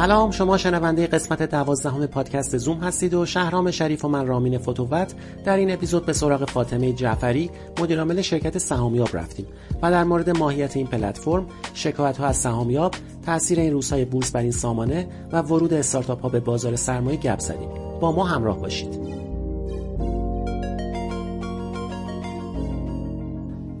سلام شما شنونده قسمت دوازدهم پادکست زوم هستید و شهرام شریف و من رامین فتووت در این اپیزود به سراغ فاطمه جعفری مدیرعامل شرکت سهامیاب رفتیم و در مورد ماهیت این پلتفرم شکایت ها از سهامیاب تاثیر این روزهای بورس بر این سامانه و ورود استارتاپ ها به بازار سرمایه گپ زدیم. با ما همراه باشید.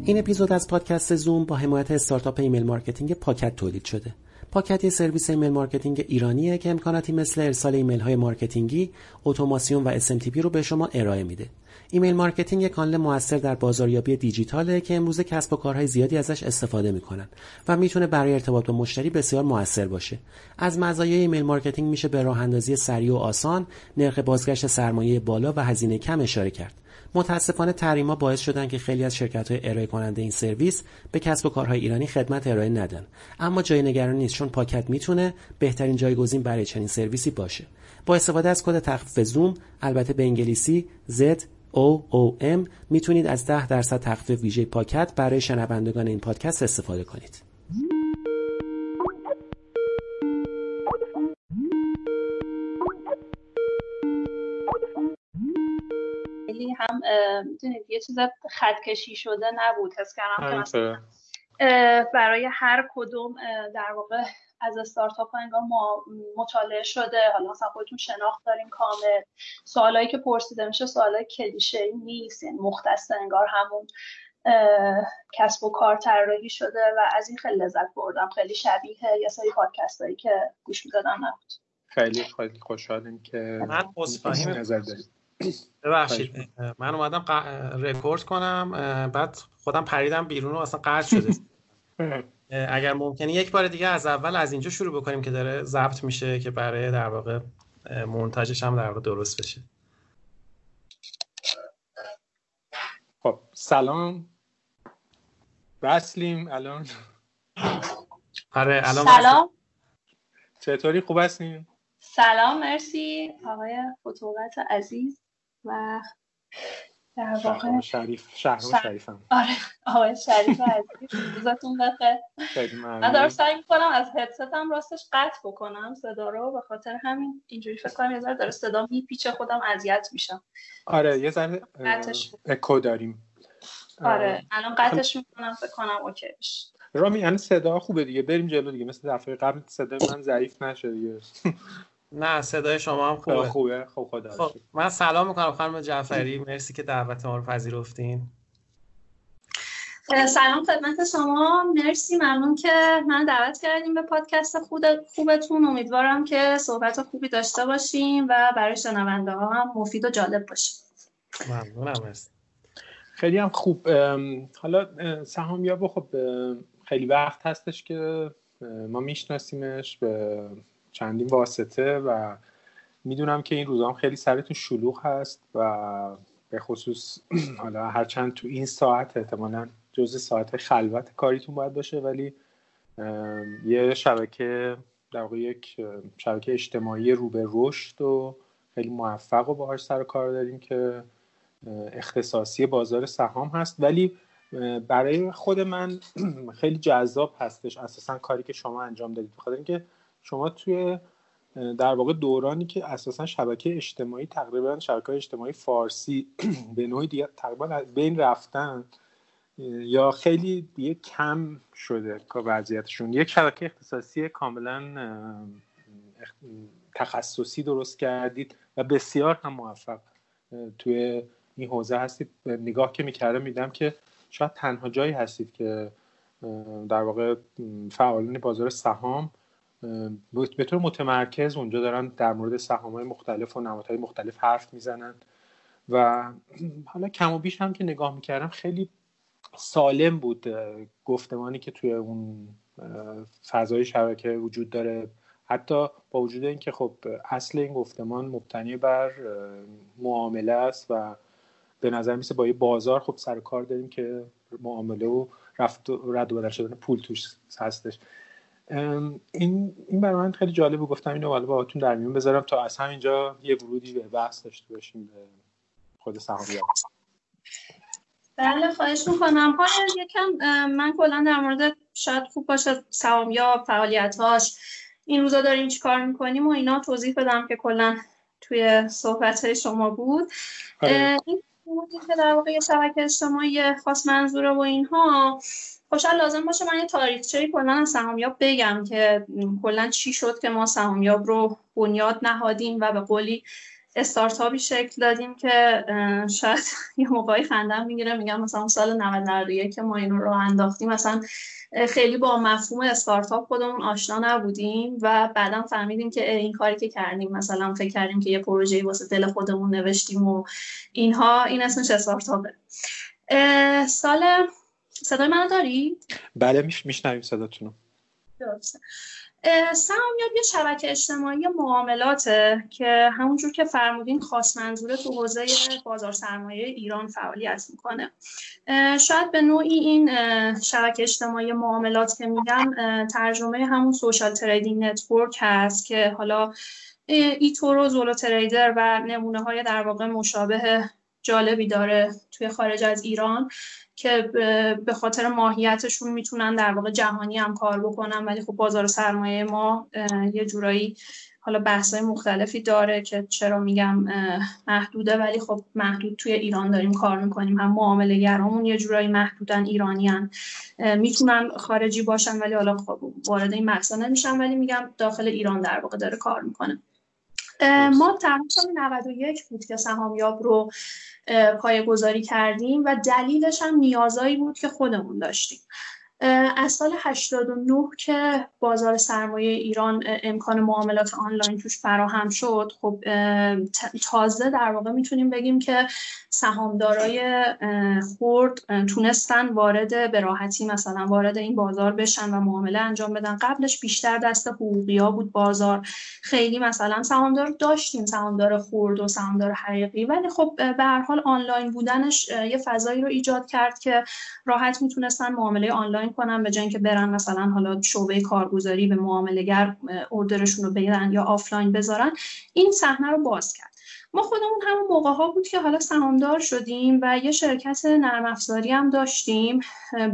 این اپیزود از پادکست زوم با حمایت استارتاپ email marketing پاکت تولید شده. پاکت سرویس email marketing ایرانیه که امکاناتی مثل ارسال ایمیل های marketing ی، اتوماسیون و SMTP رو به شما ارائه میده. email marketing یک کانال موثر در بازاریابی دیجیتاله که امروز کسب و کارهای زیادی ازش استفاده می‌کنن و می‌تونه برای ارتباط با مشتری بسیار موثر باشه. از مزایای email marketing میشه به راه اندازی سریع و آسان، نرخ بازگشت سرمایه بالا و هزینه کم اشاره کرد. متاسفانه تحریما باعث شدن که خیلی از شرکت های ارائه کننده این سرویس به کسب و کارهای ایرانی خدمت ارائه ندن اما جای نگرانی نیست چون پاکت می‌تونه بهترین جایگزین برای چنین سرویسی باشه با استفاده از کد تخفیف زوم البته به انگلیسی Z O O M می‌تونید از 10 درصد تخفیف ویژه پاکت برای شنوندگان این پادکست استفاده کنید. هم می‌دونید یه چیز خط کشی شده نبود. حس کردم که برای هر کدوم در واقع از استارتاپ انگار ما مطالعه شده. حالا مثلا خودتون شناخت دارین کامل. سوالایی که پرسیده میشه سوالای کلیشه نیست. یعنی مختص انگار همون کسب و کار طراحی شده و از این خیلی لذت بردم. خیلی شبیه یه سری پادکست هایی که گوش می‌دادم نبود. خیلی خیلی خوشحالیم که من نظر داریم ببخشید. من اومدم رکورد کنم بعد خودم پریدم بیرون و اصلا قطع شده. اگر ممکنه یک بار دیگه از اول از اینجا شروع بکنیم که داره ضبط میشه که برای در واقع مونتاژش هم در واقع درست بشه. خب سلام. وصلیم. الان. آره الان سلام. چطوری؟ خوب هستیم؟ سلام مرسی. آقای فتوقت عزیز. و در واقع شریف شهرام شریفم. آره آقای شریف عزیز روزتون بخیر. من دارم سعی می‌کنم از هدستم راستش قطع بکنم صدا رو به خاطر همین اینجوری فکر کنم یه ذره داره صدا میپیچه خودم اذیت میشم. آره یه ذره اکو داریم. آره الان قطعش می‌کنم فکر کنم اوکی بشه رامی یعنی صدا خوبه دیگه. بریم جلو دیگه. مثل دفعه قبل صدای من ضعیف نشه دیگه. نه صدای شما هم خوبه. خوبه. خب خدا خب من سلام می‌کنم خانم جعفری. مرسی که دعوت ما رو پذیرفتین. سلام خدمت شما. مرسی ممنون که من دعوت کردیم به پادکست خود خوبتون. امیدوارم که صحبت خوبی داشته باشیم و برای شنونده ها هم مفید و جالب باشه. ممنونم مرسی. خیلی هم خوب. حالا سهامیاب خب خیلی وقت هستش که ما میشناسیمش. به چندین واسطه و می‌دونم که این روزا هم خیلی سرتون شلوغ هست و به خصوص حالا هرچند تو این ساعت احتمالا جزء ساعت خلوت کاریتون باید باشه ولی یه شبکه در واقع یک شبکه اجتماعی رو به رشد و خیلی موفق و باهاش سر کار داریم که اختصاصی بازار سهام هست. ولی برای خود من خیلی جذاب هستش اساسا کاری که شما انجام دادید. بخاطر اینکه شما توی در واقع دورانی که اساسا شبکه اجتماعی تقریبا شبکه اجتماعی فارسی به نوعی دیگه تقریبا بین رفتن یا خیلی دیگه کم شده که وضعیتشون. یک شبکه اختصاصی کاملا تخصصی درست کردید و بسیار هم موفق توی این حوزه هستید. نگاه که می‌کردم میدم که شاید تنها جایی هستید که در واقع فعالان بازار سهام به طور متمرکز اونجا دارن در مورد سهام های مختلف و نمادهای مختلف حرف می‌زنن. و حالا کم و بیش هم که نگاه می‌کردم خیلی سالم بود گفتمانی که توی اون فضای شبکه وجود داره. حتی با وجود اینکه خب اصل این گفتمان مبتنی بر معامله است و به نظر میسه با یه بازار خب سر کار داریم که معامله و رفت و رد و بدل شدن پول توش هستش. این این برای من خیلی جالبه گفتم اینو با باهاتون در میون بذارم تا از همینجا یه ورودی به بحث داشته باشیم به خود سهامیات بله خواهش می‌کنم. حالا یکم من کلا در مورد شاید خوب باشه سهامیاب فعالیتاش این روزا داریم چی کار می‌کنیم و اینا توضیح بدم که کلا توی صحبت های شما بود. آره. این که در واقع یه شبکه اجتماعی خاص منظوره و اینها خوشحال لازم باشه من یه تاریخچه کلا از سهامیاب بگم که کلا چی شد که ما سهامیاب رو بنیاد نهادیم و به قولی استارتاپی شکل دادیم که شاید یه موقعی خندم می‌گیره میگم مثلا سال 90 که ما اینو رو انداختیم مثلا خیلی با مفهوم استارتاپ خودمون آشنا نبودیم و بعدا فهمیدیم که این کاری که کردیم مثلا فکر کردیم که یه پروژه واسه دل خودمون نوشتیم و اینها این اسمش استارتاپه. سال صدای منو دارید؟ بله میشنویم صداتونو. درسته. سهامیاب یه شبکه اجتماعی معاملاته که همونجور که فرمودین خاص منظوره تو حوزه بازار سرمایه ایران فعالیت می‌کنه. شاید به نوعی این شبکه اجتماعی معاملات که میگم ترجمه همون social trading network هست که حالا eToro ZuluTrader و نمونه های در واقع مشابه جالبی داره توی خارج از ایران که به خاطر ماهیتشون می‌تونن در واقع جهانی هم کار بکنن ولی خب بازار سرمایه ما یه جورایی حالا بحث های مختلفی داره که چرا میگم محدوده ولی خب محدود توی ایران داریم کار می‌کنیم. هم معامله گرامون یه جورایی محدودن ایرانیان می‌تونن خارجی باشن ولی حالا خب وارد این بحثا نمیشن ولی میگم داخل ایران در واقع داره کار می‌کنه. ما تقریبا سال 91 بود که سهامیاب رو پایه گذاری کردیم و دلیلش هم نیازایی بود که خودمون داشتیم. از سال 89 که بازار سرمایه ایران امکان معاملات آنلاین توش فراهم شد. خب تازه در واقع می‌تونیم بگیم که سهامدارای خورد تونستن وارد به راحتی مثلا وارد این بازار بشن و معامله انجام بدن. قبلش بیشتر دست حقوقی ها بود بازار. خیلی مثلا سهامدار داشتیم سهامدار خورد و سهامدار حقیقی. ولی خب به هر حال آنلاین بودنش یه فضایی رو ایجاد کرد که راحت می‌تونستن معامله آنلاین کنن به جای اینکه برن مثلا حالا شعبه کارگزاری به معامله‌گر order شون رو بگیرن یا آفلاین بذارن این صحنه رو باز کرد. ما خودمون همون موقع ها بود که حالا سهامدار شدیم و یه شرکت نرم افزاری هم داشتیم.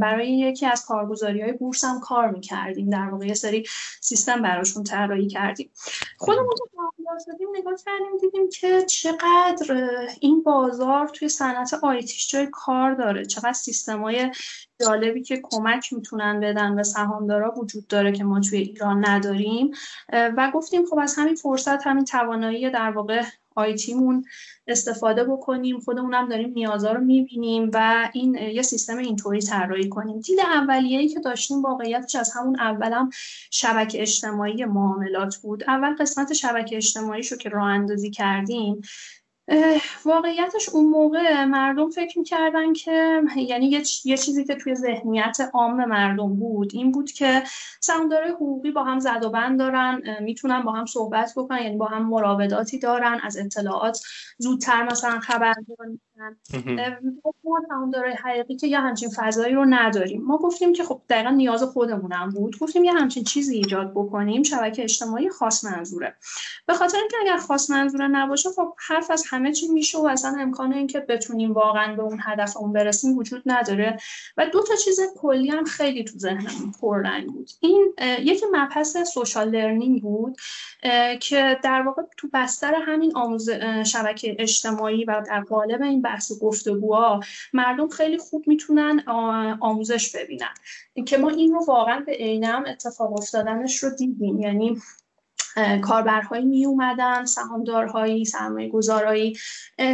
برای یکی از کارگزاری های بورس هم کار می‌کردیم. در واقع یه سری سیستم براشون طراحی کردیم. خودمون سهامدار شدیم نگاه کردیم دیدیم که چقدر این بازار توی صنعت IT ش جای کار داره. چقدر سیستم های جالبی که کمک می‌تونن بدن به سهامدارا وجود داره که ما توی ایران نداریم. و گفتیم خب از همین فرصت همین توانایی در واقع آیتیمون استفاده بکنیم. خودمونم داریم نیازها رو می‌بینیم و این یه سیستم اینطوری طراحی کنیم. دید اولیه‌ای که داشتیم واقعیتش از همون اولم شبکه اجتماعی معاملات بود. اول قسمت شبکه اجتماعی رو که راه اندازی کردیم واقعیتش اون موقع مردم فکر می‌کردن که یعنی یه, چیزی که توی ذهنیت عام مردم بود این بود که سهامدارای حقوقی با هم زد و بند دارن می‌تونن با هم صحبت بکنن یعنی با هم مراوداتی دارن از اطلاعات زودتر مثلا خبردار میشن ما سهامدارای حقیقی که یه همچین فضایی رو نداریم. ما گفتیم که خب دقیقا نیاز خودمونم بود. گفتیم یه همچین چیزی ایجاد بکنیم شبکه اجتماعی خاص منظوره. به خاطر اینکه اگر خاص منظوره نباشه خب حرف از همه چی میشه و اصلا امکان اینکه بتونیم واقعا به اون هدف اون برسیم وجود نداره. و دو تا چیز کلی هم خیلی تو ذهنم پررنگ بود. این یکی مبحث سوشال لرنینگ بود. که در واقع تو بستر همین آموز شبکه اجتماعی و در قالب این بحث گفتگوها مردم خیلی خوب می‌تونن آموزش ببینن. که ما این رو واقعا به عینم اتفاق افتادنش رو دیدیم. یعنی کاربرهایی می اومدن سهامدارهایی سرمایه گذارایی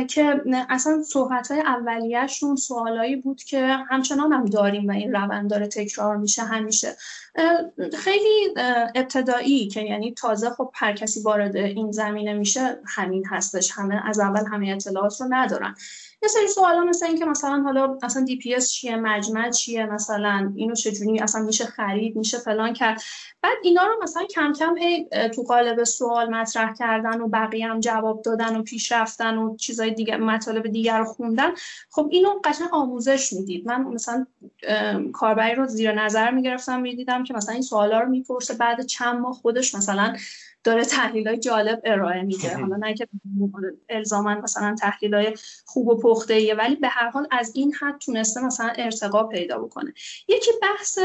که اصلا صحبت های اولیهشون سوالایی بود که همچنان هم داریم و این روند داره تکرار میشه همیشه. خیلی ابتدایی که یعنی تازه خب هر کسی وارد این زمینه میشه همین هستش. همه از اول همه اطلاعات رو ندارن. یه سری سوالا مثل اینکه مثلا حالا اصلا دی پی اس چیه مجمع چیه مثلا اینو چجوری اصلا میشه خرید میشه فلان کرد. بعد اینا رو مثلا کم کم هی تو قالب سوال مطرح کردن و بقیه هم جواب دادن و پیش رفتن و چیزای دیگه مطالب دیگر رو خوندن. خب اینو قشنگ آموزش می‌دید. من مثلا کاربری رو زیر نظر می‌گرفتم می‌دیدم که مثلا این سوالا رو می‌پرسه بعد چند ماه خودش مثلا داره تحلیل های جالب ارائه میده. حالا نه که الزاما مثلا تحلیل های خوب و پخته ایه ولی به هر حال از این حد تونسته مثلا ارتقا پیدا بکنه. یکی بحث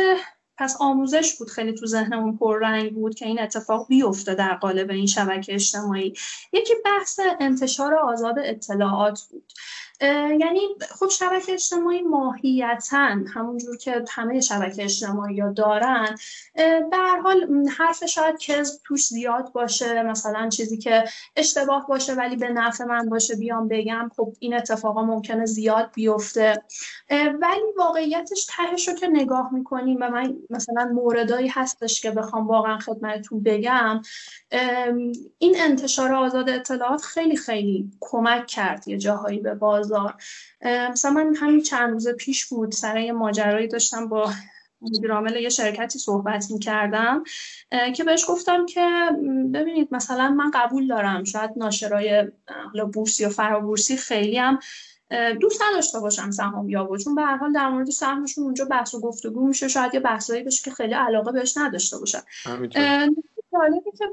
پس آموزش بود خیلی تو ذهنمون پررنگ بود که این اتفاق بیفته در قالب این شبکه اجتماعی. یکی بحث انتشار آزاد اطلاعات بود. یعنی خب شبکه اجتماعی ماهیتا همونجور که همه شبکه اجتماعی ها دارن به حال حرف شاید کذب توش زیاد باشه مثلا چیزی که اشتباه باشه ولی به نفع من باشه بیام بگم خب این اتفاقا ممکنه زیاد بیفته. ولی واقعیتش تهش رو که نگاه می‌کنیم و من مثلا موردایی هستش که بخوام واقعا خدمتتون بگم این انتشار آزاد اطلاعات خیلی خیلی کمک کرد یه جاهایی به بازار. مثلا من همین چند روز پیش بود سر یه ماجرایی داشتم با مدیر یه شرکتی صحبت می کردم که بهش گفتم که ببینید مثلا من قبول دارم شاید ناشرای بورسی و فرابورسی خیلی هم دوست نداشته باشم سهام یا چون به هر حال در مورد سهمشون اونجا بحث و گفتگو میشه شاید یه بحثایی بشه که خیلی علاقه بهش نداشته باشن جالبی که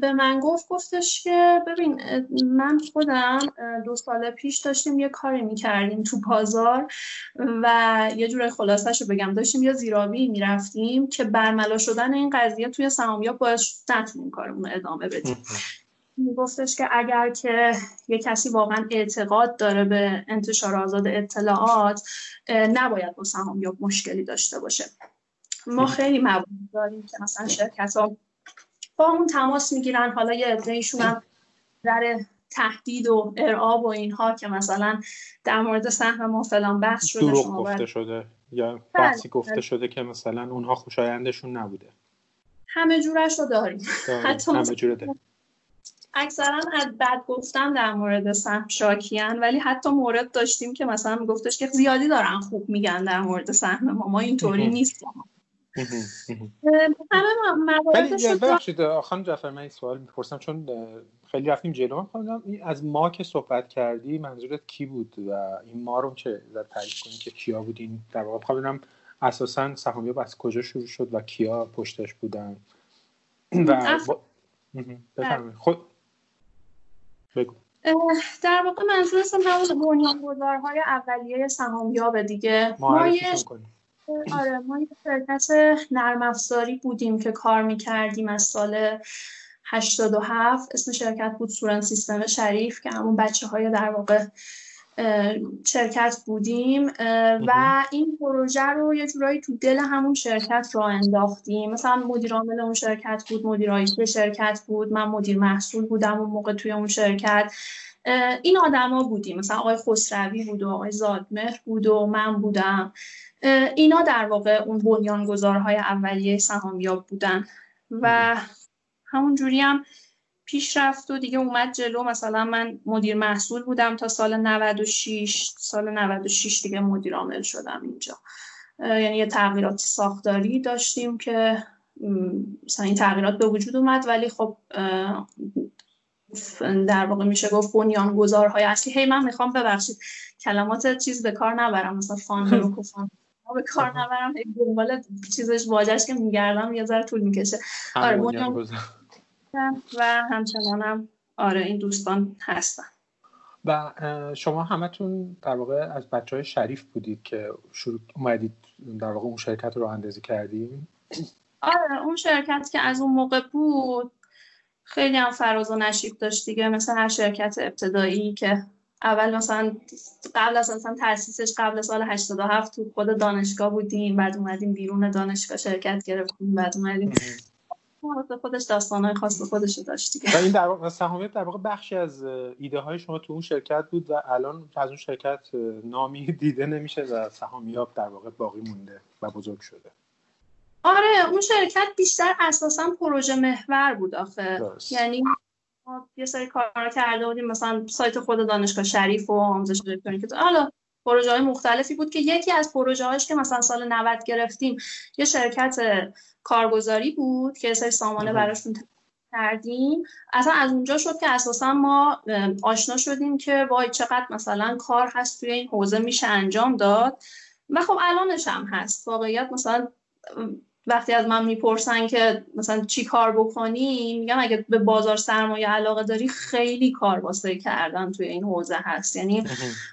به من گفت گفتش که ببین من خودم دو سال پیش داشتیم یه کاری می‌کردیم تو بازار و یه جوره خلاصش رو بگم داشتیم یا زیرابی می‌رفتیم که برملا شدن این قضیه توی سهامیاب باعث نتونیم کارمون ادامه بدیم. میگفتش که اگر که یه کسی واقعا اعتقاد داره به انتشار آزاد اطلاعات نباید با سهامیاب مشکلی داشته باشه. ما خیلی موارد داریم که مثلا شرکت ها با اون تماس می‌گیرن. حالا یه عدهشون هم در تهدید و ارعاب و اینها که مثلا در مورد سهم ما فلان بحث شده دروغ گفته شده یا بله، بحثی گفته بله. شده که مثلا اونها خوشایندشون نبوده. همه جورش رو داریم. حتی همه جوره داریم. اکثرا از بد گفتن در مورد سهم شاکیان ولی حتی مورد داشتیم که مثلا میگفتش که زیادی دارن خوب میگن در مورد سهم ما. ما اینطوری نیست ولی ببخشید خانم جعفر من این سوال می‌پرسم چون خیلی رفتیم جلو. من از ما که صحبت کردی منظورت کی بود و این ما رو چه در تعریف کنی که کیا بودین؟ در واقع خواهم ببینم اساسا سهامیاب از کجا شروع شد و کیا پشتش بودن؟ و بفرمایید. خود بگو. در واقع منظورم همون بنیانگذارهای اولیه سهامیاب دیگه. ما آره ما یه شرکت نرم افزاری بودیم که کار می‌کردیم از سال 87 اسم شرکت بود سورن سیستم شریف که همون بچه های در واقع شرکت بودیم. و این پروژه رو یه جورایی تو دل همون شرکت را انداختیم. مثلا مدیر عامل اون شرکت بود مدیر شرکت بود من مدیر محصول بودم اون موقع توی اون شرکت. این آدما بودیم. مثلا آقای خسروی بود و آقای زادمهر بود و من بودم. اینا در واقع اون بنیانگذارهای اولیه سهامیاب بودن و همون جوری هم پیش رفت و دیگه اومد جلو. مثلا من مدیر محصول بودم تا سال 96 سال 96 دیگه مدیر عامل شدم اینجا. یعنی یه تغییرات ساختاری داشتیم که مثلا این تغییرات به وجود اومد ولی خب در واقع میشه گفت بنیانگذارهای اصلی. هی من می‌خوام ببخشید کلمات چیز به کار نبرم. مثلا فاندر و به کار نبرم دنبال چیزش واجهش که میگردم یه ذره طول می‌کشه. آره و همچنانم آره این دوستان هستن. و شما همتون در واقع از بچه های شریف بودید که شروع اومدید در واقع اون شرکت رو اندازی کردیم آره اون شرکت که از اون موقع بود خیلی هم فراز و نشیب داشت دیگه. مثل هر شرکت ابتدایی که اول مثلا قبل از مثلا تاسیسش قبل سال 87 تو خود دانشگاه بودیم بعد اومدیم بیرون دانشگاه شرکت گرفتیم بعد اومدیم. خودش داستانهای خاص خودش داشت دیگه. و این در واقع سهامیت در واقع بخشی از ایده های شما تو اون شرکت بود و الان از اون شرکت نامی دیده نمیشه و سهامیاب در واقع باقی مونده و بزرگ شده. آره اون شرکت بیشتر اساسا پروژه محور بود آخه. یعنی یه سری کار کرده بودیم. مثلا سایت خود دانشگاه شریف و آموزش الکترونیک حالا پروژه های مختلفی بود که یکی از پروژه هاش که مثلا سال 90 گرفتیم یه شرکت کارگزاری بود که سری سامانه براشون کردیم. اصلا از اونجا شد که اساسا ما آشنا شدیم که وای چقدر مثلا کار هست توی این حوزه میشه انجام داد. و خب الانش هم هست. واقعیت مثلا وقتی از من می‌پرسن که مثلا چی کار بکنی میگم اگه به بازار سرمایه علاقه داری خیلی کار واسه کردن توی این حوزه هست. یعنی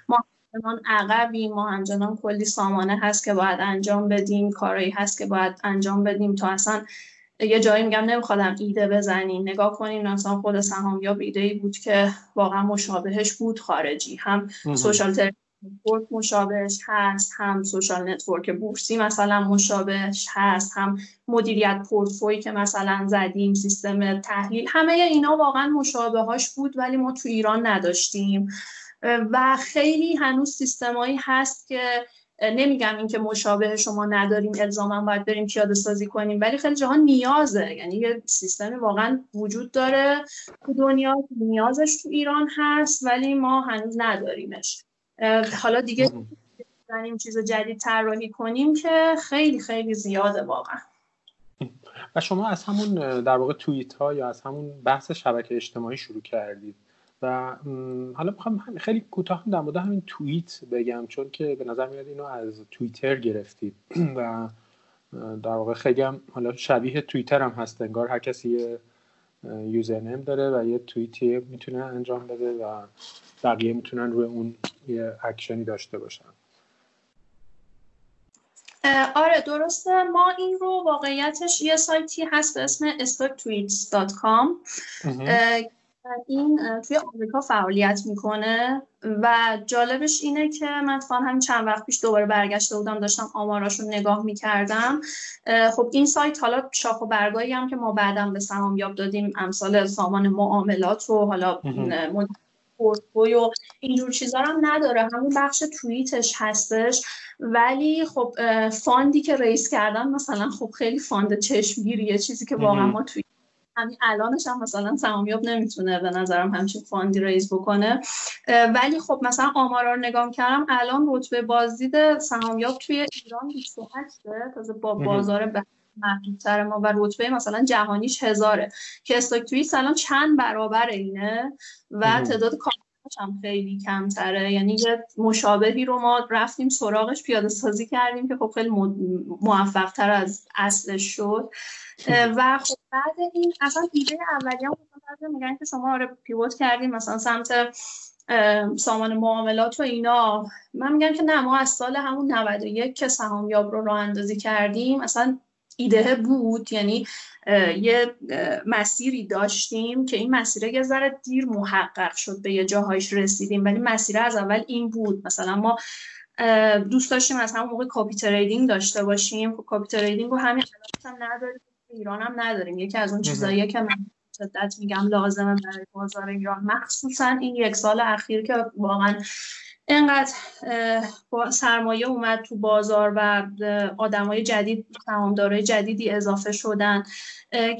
ما همچنان عقبی ما همچنان کلی سامانه هست که باید انجام بدیم کارایی هست که باید انجام بدیم تا اصلا یه جایی میگم نمیخوادم ایده بزنین نگاه کنین مثلا خود یا ایده ای بود که واقعا مشابهش بود خارجی هم social network مشابهش هست هم social network بورسی مثلا مشابهش هست هم مدیریت پورتفوی که مثلا زدیم سیستم تحلیل. همه اینا واقعا مشابهاش بود ولی ما تو ایران نداشتیم. و خیلی هنوز سیستمایی هست که نمیگم اینکه مشابه شما نداریم الزاما باید بریم پیاده سازی کنیم ولی خیلی جاها نیازه. یعنی یه سیستمی واقعا وجود داره تو دنیا نیازش تو ایران هست ولی ما هنوز نداریمش. حالا دیگه این چیز جدید طراحی کنیم که خیلی خیلی زیاده واقعا. و شما از همون در واقع توییت ها یا از همون بحث شبکه اجتماعی شروع کردید و حالا می‌خوام خیلی کوتاه در مورد همین توییت بگم چون که به نظر میاد اینو از توییتر گرفتید و در واقع خیلی هم حالا شبیه توییتر هم هست انگار هر کسی یوزرنیم داره و یه توییتی می‌تونه انجام بده و بقیه می‌تونن روی اون یه اکشنی داشته باشن. آره درسته. ما این رو واقعیتش یه سایتی هست به اسم stocktweets.com این توی آمریکا فعالیت می‌کنه و جالبش اینه که من fun همین چند وقت پیش دوباره برگشته بودم داشتم آماراشون نگاه می‌کردم. خب این سایت حالا شاخ و برگایی هم که ما بعدم به سهام یاب دادیم امثال سامانه معاملات و حالا پورتفوی و اینجور چیزا هم نداره. همون بخش توییتش هستش. ولی خب fund ی که raise کردن مثلا خب خیلی fund چشمگیریه چیزی که واقعا ما توی همین الانش هم مثلا سهامیاب نمی‌تونه به نظرم همچین فاندی ریز بکنه. ولی خب مثلا آمارا رو نگاه کردم الان رتبه بازدید سهامیاب توی ایران 28 تازه با بازار محدودتر ما و رتبه مثلا جهانیش هزاره. که استاک توی الان چند برابر اینه و تعداد کارمنداش هم خیلی کمتره. یعنی یه مشابهی رو ما رفتیم سراغش پیاده سازی کردیم که خب خیلی موفق تر از اصلش شد. و خب بعد این اصلا ایده اولیه هم میگن که شما آره پیوت کردیم مثلا سمت سامان معاملات و اینا. من میگم که نه ما از سال همون 91 که سهامیاب رو راه اندازی کردیم اصلا ایده بود. یعنی یه مسیری داشتیم که این مسیر یه ذره دیر محقق شد به یه جاهایش رسیدیم. ولی مسیر از اول این بود. مثلا ما دوست داشتیم از همون موقع copy trading داشته باشیم. copy trading رو همین هم نداریم. ایران هم نداریم. یکی از اون چیزاییه که من شدت میگم لازمه برای بازار ایران. مخصوصا این یک سال اخیر که واقعا اینقدر سرمایه اومد تو بازار و آدمای جدید سهامدارای جدیدی اضافه شدن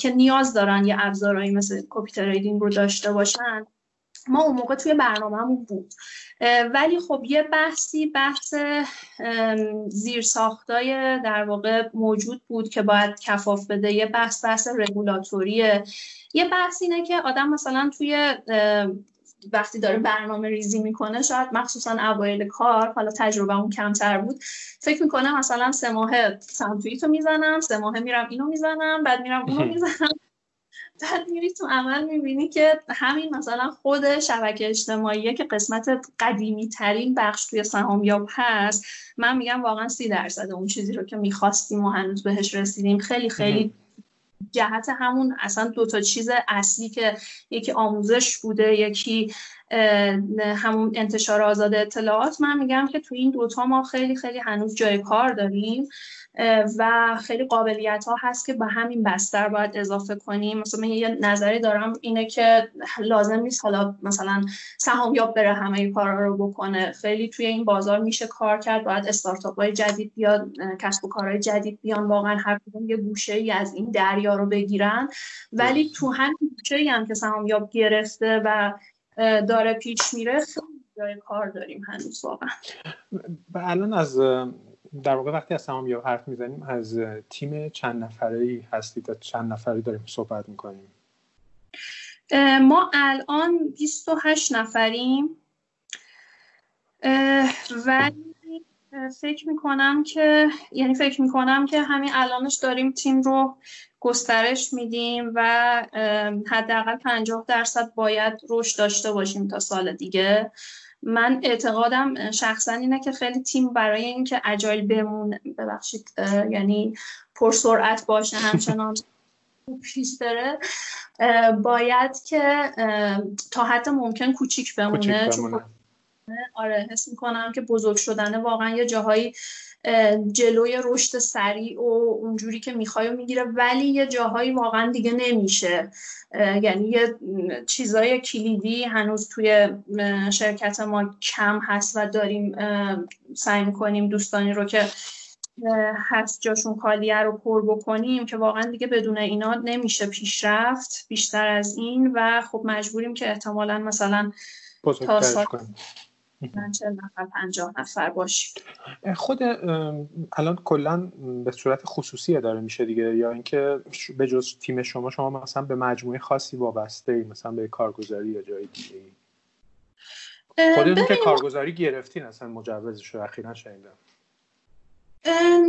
که نیاز دارن یه ابزارهایی مثل copy trading رو داشته باشن. ما اون موقع توی برنامهمون بود. ولی خب یه بحثی بحث زیر ساختای در واقع موجود بود که باید کفاف بده. یه بحث بحث رگولاتوریه. یه بحث اینه که آدم مثلا توی وقتی داره برنامه ریزی می‌کنه شاید مخصوصا اوایل کار حالا تجربه اون کمتر بود فکر می‌کنه مثلا سه ماه سمتویتو می‌زنم سه ماه میرم اینو می‌زنم بعد میرم اونو می‌زنم. بعد میری تو عمل می‌بینی که همین مثلا خود شبکه اجتماعی که قسمت قدیمی ترین بخش توی سهامیاب هست. من میگم واقعا سی درصد اون چیزی رو که می‌خواستیم و هنوز بهش رسیدیم. خیلی خیلی جهت همون اصلا دو تا چیز اصلی که یکی آموزش بوده یکی همون انتشار آزاد اطلاعات. من میگم که تو این دوتا ما خیلی خیلی هنوز جای کار داریم. و خیلی قابلیت ها هست که به همین بستر باید اضافه کنیم. مثلا من یه نظری دارم اینه که لازم نیست حالا مثلا سهامیاب بره همه کارا رو بکنه. خیلی توی این بازار میشه کار کرد. باید استارتاپ های جدید بیاد کسب و کارهای جدید بیان. واقعا هر کدوم یه گوشه ای از این دریا رو بگیرن. ولی تو همین گوشه ای هم که سهامیاب گرفته و داره پیش میره جای کار داریم هنوز واقعا. الان از در واقع وقتی از یا حرف می‌زنیم از تیم چند نفره هستید و چند نفری داریم صحبت می‌کنیم؟ ما الان 28 نفریم. ولی فکر می‌کنم که یعنی فکر می‌کنم که همین الانش داریم تیم رو گسترش میدیم و حداقل 50 درصد باید رشد داشته باشیم تا سال دیگه. من اعتقادم شخصا اینه که خیلی تیم برای اینکه اجایل بمونه ببخشید یعنی پرسرعت باشه همچنان پیش بره باید که تا حد ممکن کوچیک بمونه, کوچیک آره حس می‌کنم که بزرگ شدنه واقعا یه جاهایی جلوی رشد سریع و اونجوری که می‌خوای و می‌گیره ولی یه جاهایی واقعا دیگه نمیشه. یعنی یه چیزای کلیدی هنوز توی شرکت ما کم هست و داریم سعی می‌کنیم دوستانی رو که هست جاشون خالیه رو پر بکنیم که واقعا دیگه بدون اینا نمیشه پیشرفت بیشتر از این و خب مجبوریم که احتمالا مثلا تا سال نفر پنجاه نفر باشیم. خود الان کلا به صورت خصوصی داره میشه دیگه یا اینکه به جز تیم شما شما مثلا به مجموعه خاصی وابسته ای مثلا به کارگزاری یا جای دیگه ای. خودتون که کارگزاری گرفتین اصلا مجوزش رو اخیرا شنیدم.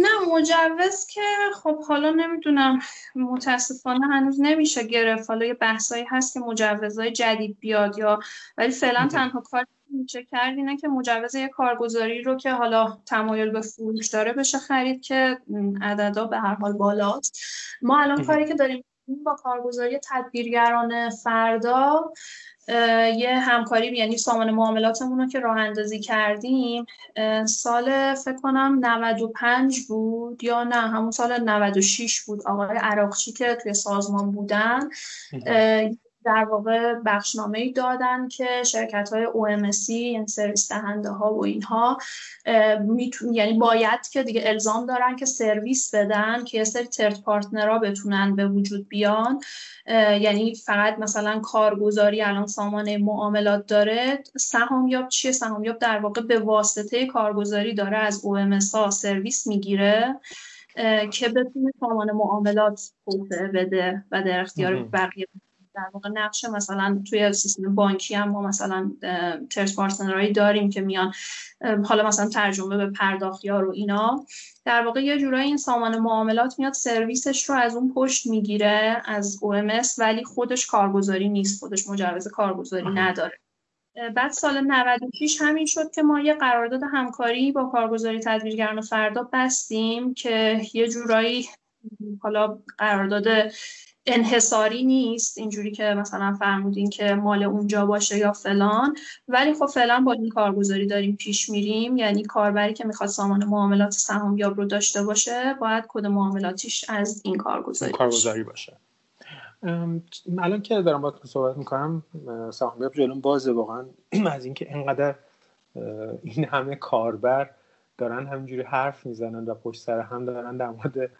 نه مجوز که خب حالا نمی‌دونم متاسفانه هنوز نمیشه گرفت. حالا یه بحثایی هست که مجوزهای جدید بیاد یا ولی فعلا تنها کار میشه کرد اینه که مجوز یه کارگزاری رو که حالا تمایل به فروش داره بشه خرید که عددا به هر حال بالاست. ما الان کاری که داریم با کارگزاری تدبیرگران فردا یه همکاری یعنی سامان معاملاتمون رو که راه اندازی کردیم سال فکر کنم 95 بود یا نه همون سال 96 بود. آقای عراقچی که توی سازمان بودن در واقع بخشنامه ای دادن که شرکت های OMC یعنی سرویس دهنده ها و اینها میتون یعنی باید که دیگه الزام دارن که سرویس بدن که یه سری ترد پارتنرها بتونن به وجود بیان. یعنی فقط مثلا کارگزاری الان سامانه معاملات داره سهامیاب چیه؟ سهامیاب در واقع به واسطه کارگزاری داره از OMS ها سرویس می‌گیره که بتونه سامان معاملات توسعه بده و در اختیار بقیه در واقع نقش مثلا توی سیستم بانکی هم ما مثلا ترس پارتنرهایی داریم که میان حالا مثلا ترجمه به پرداختیار و اینا. در واقع یه جورایی این سامان معاملات میاد سرویسش رو از اون پشت می‌گیره از OMS ولی خودش کارگزاری نیست خودش مجوز کارگزاری نداره. بعد سال 96 همین شد که ما یه قرارداد همکاری با کارگزاری تدبیرگران فردا بستیم که یه جورایی حالا قرارداد انحصاری نیست اینجوری که مثلا فرمودین که مال اونجا باشه یا فلان. ولی خب فعلا با این کارگزاری داریم پیش میریم. یعنی کاربری که می‌خواد سامان معاملات سهامیاب رو داشته باشه باید کد معاملاتیش از این کارگزاری, کارگزاری باشه. الان که دارم باید صحبت می‌کنم سهامیاب جلون بازه واقعا. از اینکه اینقدر این همه کاربر دارن همینجوری حرف می‌زنن و پشت سر هم دارن در مورد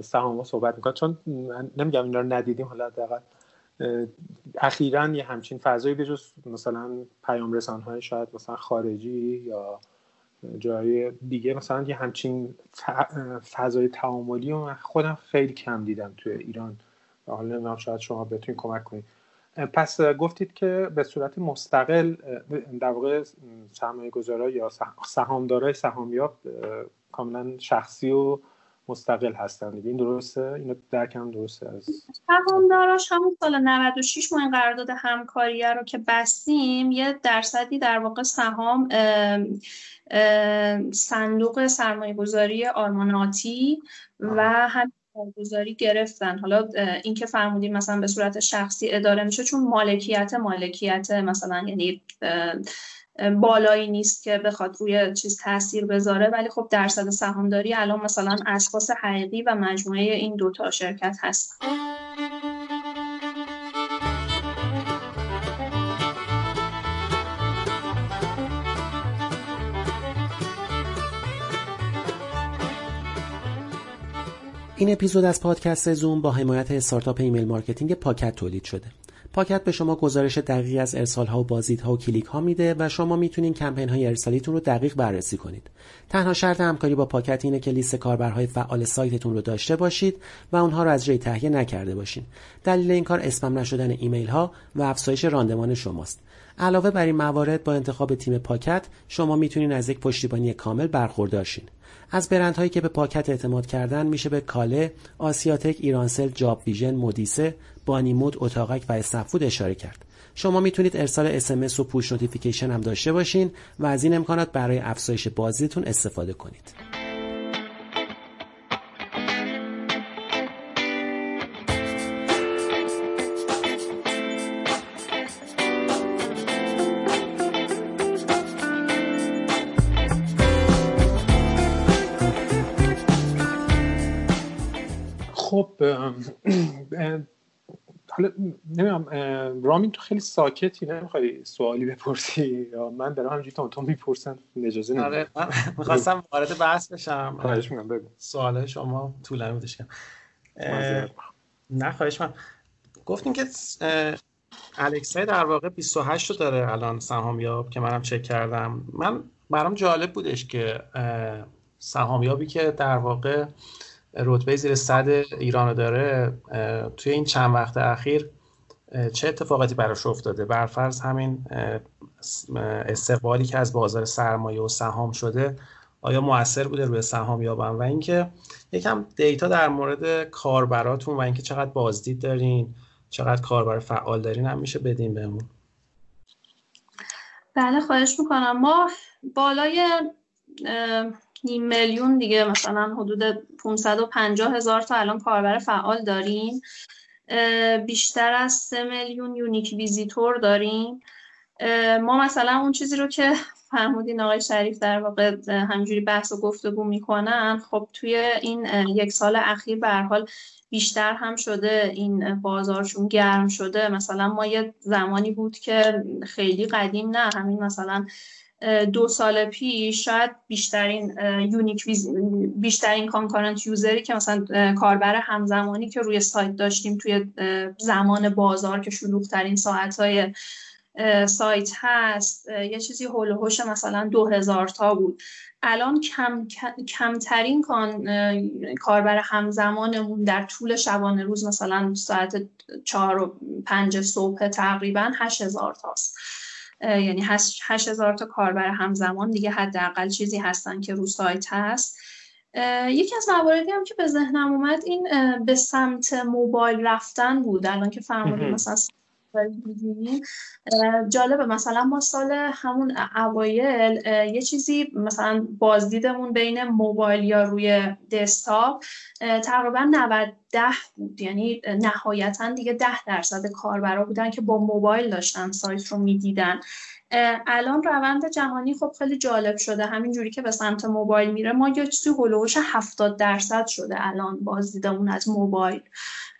سهام صحبت می‌کنن چون نمیگم اینا رو ندیدیم حالا حداقل اخیرا یه همچین فضایی بجز مثلا پیام رسان های شاید مثلا خارجی یا جای دیگه مثلا یه همچین فضای تعاملی و من خودم خیلی کم دیدم توی ایران. حالا نمی‌دونم شاید شما بتونید کمک کنید. پس گفتید که به صورت مستقل در واقع سرمایه گذارا یا سهامدارای سهامیاب کاملا شخصی و مستقل هستن دیگه. این درسته؟ اینو درکم درسته از سهامداراش همون سال 96 ما این قرارداد همکاری رو که بستیم یه درصدی در واقع سهام صندوق سرمایه گذاری آرماناتی و هم گذاری گرفتن. حالا اینکه فرمودیم مثلا به صورت شخصی اداره میشه چون مالکیت مالکیت مثلا یعنی بالایی نیست که بخواد روی چیز تاثیر بذاره ولی خب درصد سهامداری الان مثلا اشخاص حقیقی و مجموعه این دوتا شرکت هست. این اپیزود از پادکست زوم با حمایت استارتاپ email marketing پاکت تولید شده. پاکت به شما گزارش دقیقی از ارسال ها و بازدیدها و کلیک ها میده و شما می‌تونین کمپین های ارسالیتون رو دقیق بررسی کنید. تنها شرط همکاری با پاکت اینه که لیست کاربرهای فعال سایتتون رو داشته باشید و اونها رو از جای تهیه نکرده باشین. دلیل این کار اسپم نشدن ایمیل ها و افزایش راندمان شماست. علاوه بر این موارد با انتخاب تیم پاکت شما می‌تونین از یک پشتیبانی کامل برخوردار شین. از برندهایی که به پاکت اعتماد کردن میشه به کاله، آسیاتک، ایرانسل، جاب ویژن، مودیسه، بانیمود، اتاقک و اسنپ‌فود اشاره کرد. شما می‌تونید ارسال SMS و push notification هم داشته باشین و از این امکانات برای افزایش بازدیدتون استفاده کنید. حالا نمی‌دونم رامین تو خیلی ساکتی نمی‌خوای سوالی بپرسی؟ یا من دارم همینجوری تون تون می‌پرسم اجازه نمیدم آره می‌خواستم وارد بحث بشم. خواهش می‌کنم بگو. سوال شما طولانی بودش نه خواهش من گفتیم که الکسای در واقع 28 رو داره الان سهامیاب که منم چک کردم. من برام جالب بودش که سهامیابی که در واقع رتبه زیر صد ایران رو داره توی این چند وقت اخیر چه اتفاقاتی براش افتاده؟ برفرض همین استقبالی که از بازار سرمایه و سهام شده آیا موثر بوده روی سهام یابم؟ و اینکه یکم دیتا در مورد کاربراتون و اینکه چقدر بازدید دارین چقدر کاربر فعال دارین هم میشه بدین بهمون. بله خواهش می‌کنم. ما بالای نیم میلیون دیگه مثلا حدود 550 هزار تا الان کاربر فعال داریم بیشتر از 3 میلیون یونیک ویزیتور داریم ما مثلا اون چیزی رو که فرمودین آقای شریف در واقع همجوری بحث و گفتگو می‌کنن خب توی این یک سال اخیر به حال بیشتر هم شده این بازارشون گرم شده. مثلا ما یه زمانی بود که خیلی قدیم نه همین مثلا دو سال پیش شاید بیشترین unique بیشترین concurrent user ی که مثلا کاربر همزمانی که روی سایت داشتیم توی زمان بازار که شلوغترین ساعت های سایت هست یه چیزی حول و حوش مثلا دو هزار تا بود. الان کم، کمترین کان، کاربر همزمانمون در طول شبانه روز مثلا ساعت چهار و پنج صبح تقریبا هشت هزار تاست. یعنی هشت هزار تا کاربر همزمان دیگه حداقل چیزی هستن که رو سایت هست. یکی از مواردی هم که به ذهنم اومد این به سمت موبایل رفتن بود. الان که فرمودیم مثلا می‌دونیم جالبه مثلا ما سال همون اوایل یه چیزی مثلا بازدیدمون بین موبایل یا روی دسکتاپ تقریبا 90 بود. یعنی نهایتا دیگه 10 درصد کاربرا بودن که با موبایل داشتن سایت رو می‌دیدن. الان روند جهانی خب خیلی جالب شده. همین جوری که به سمت موبایل میره ما یه چیزی هلوش 70 درصد شده الان بازدیدمون از موبایل.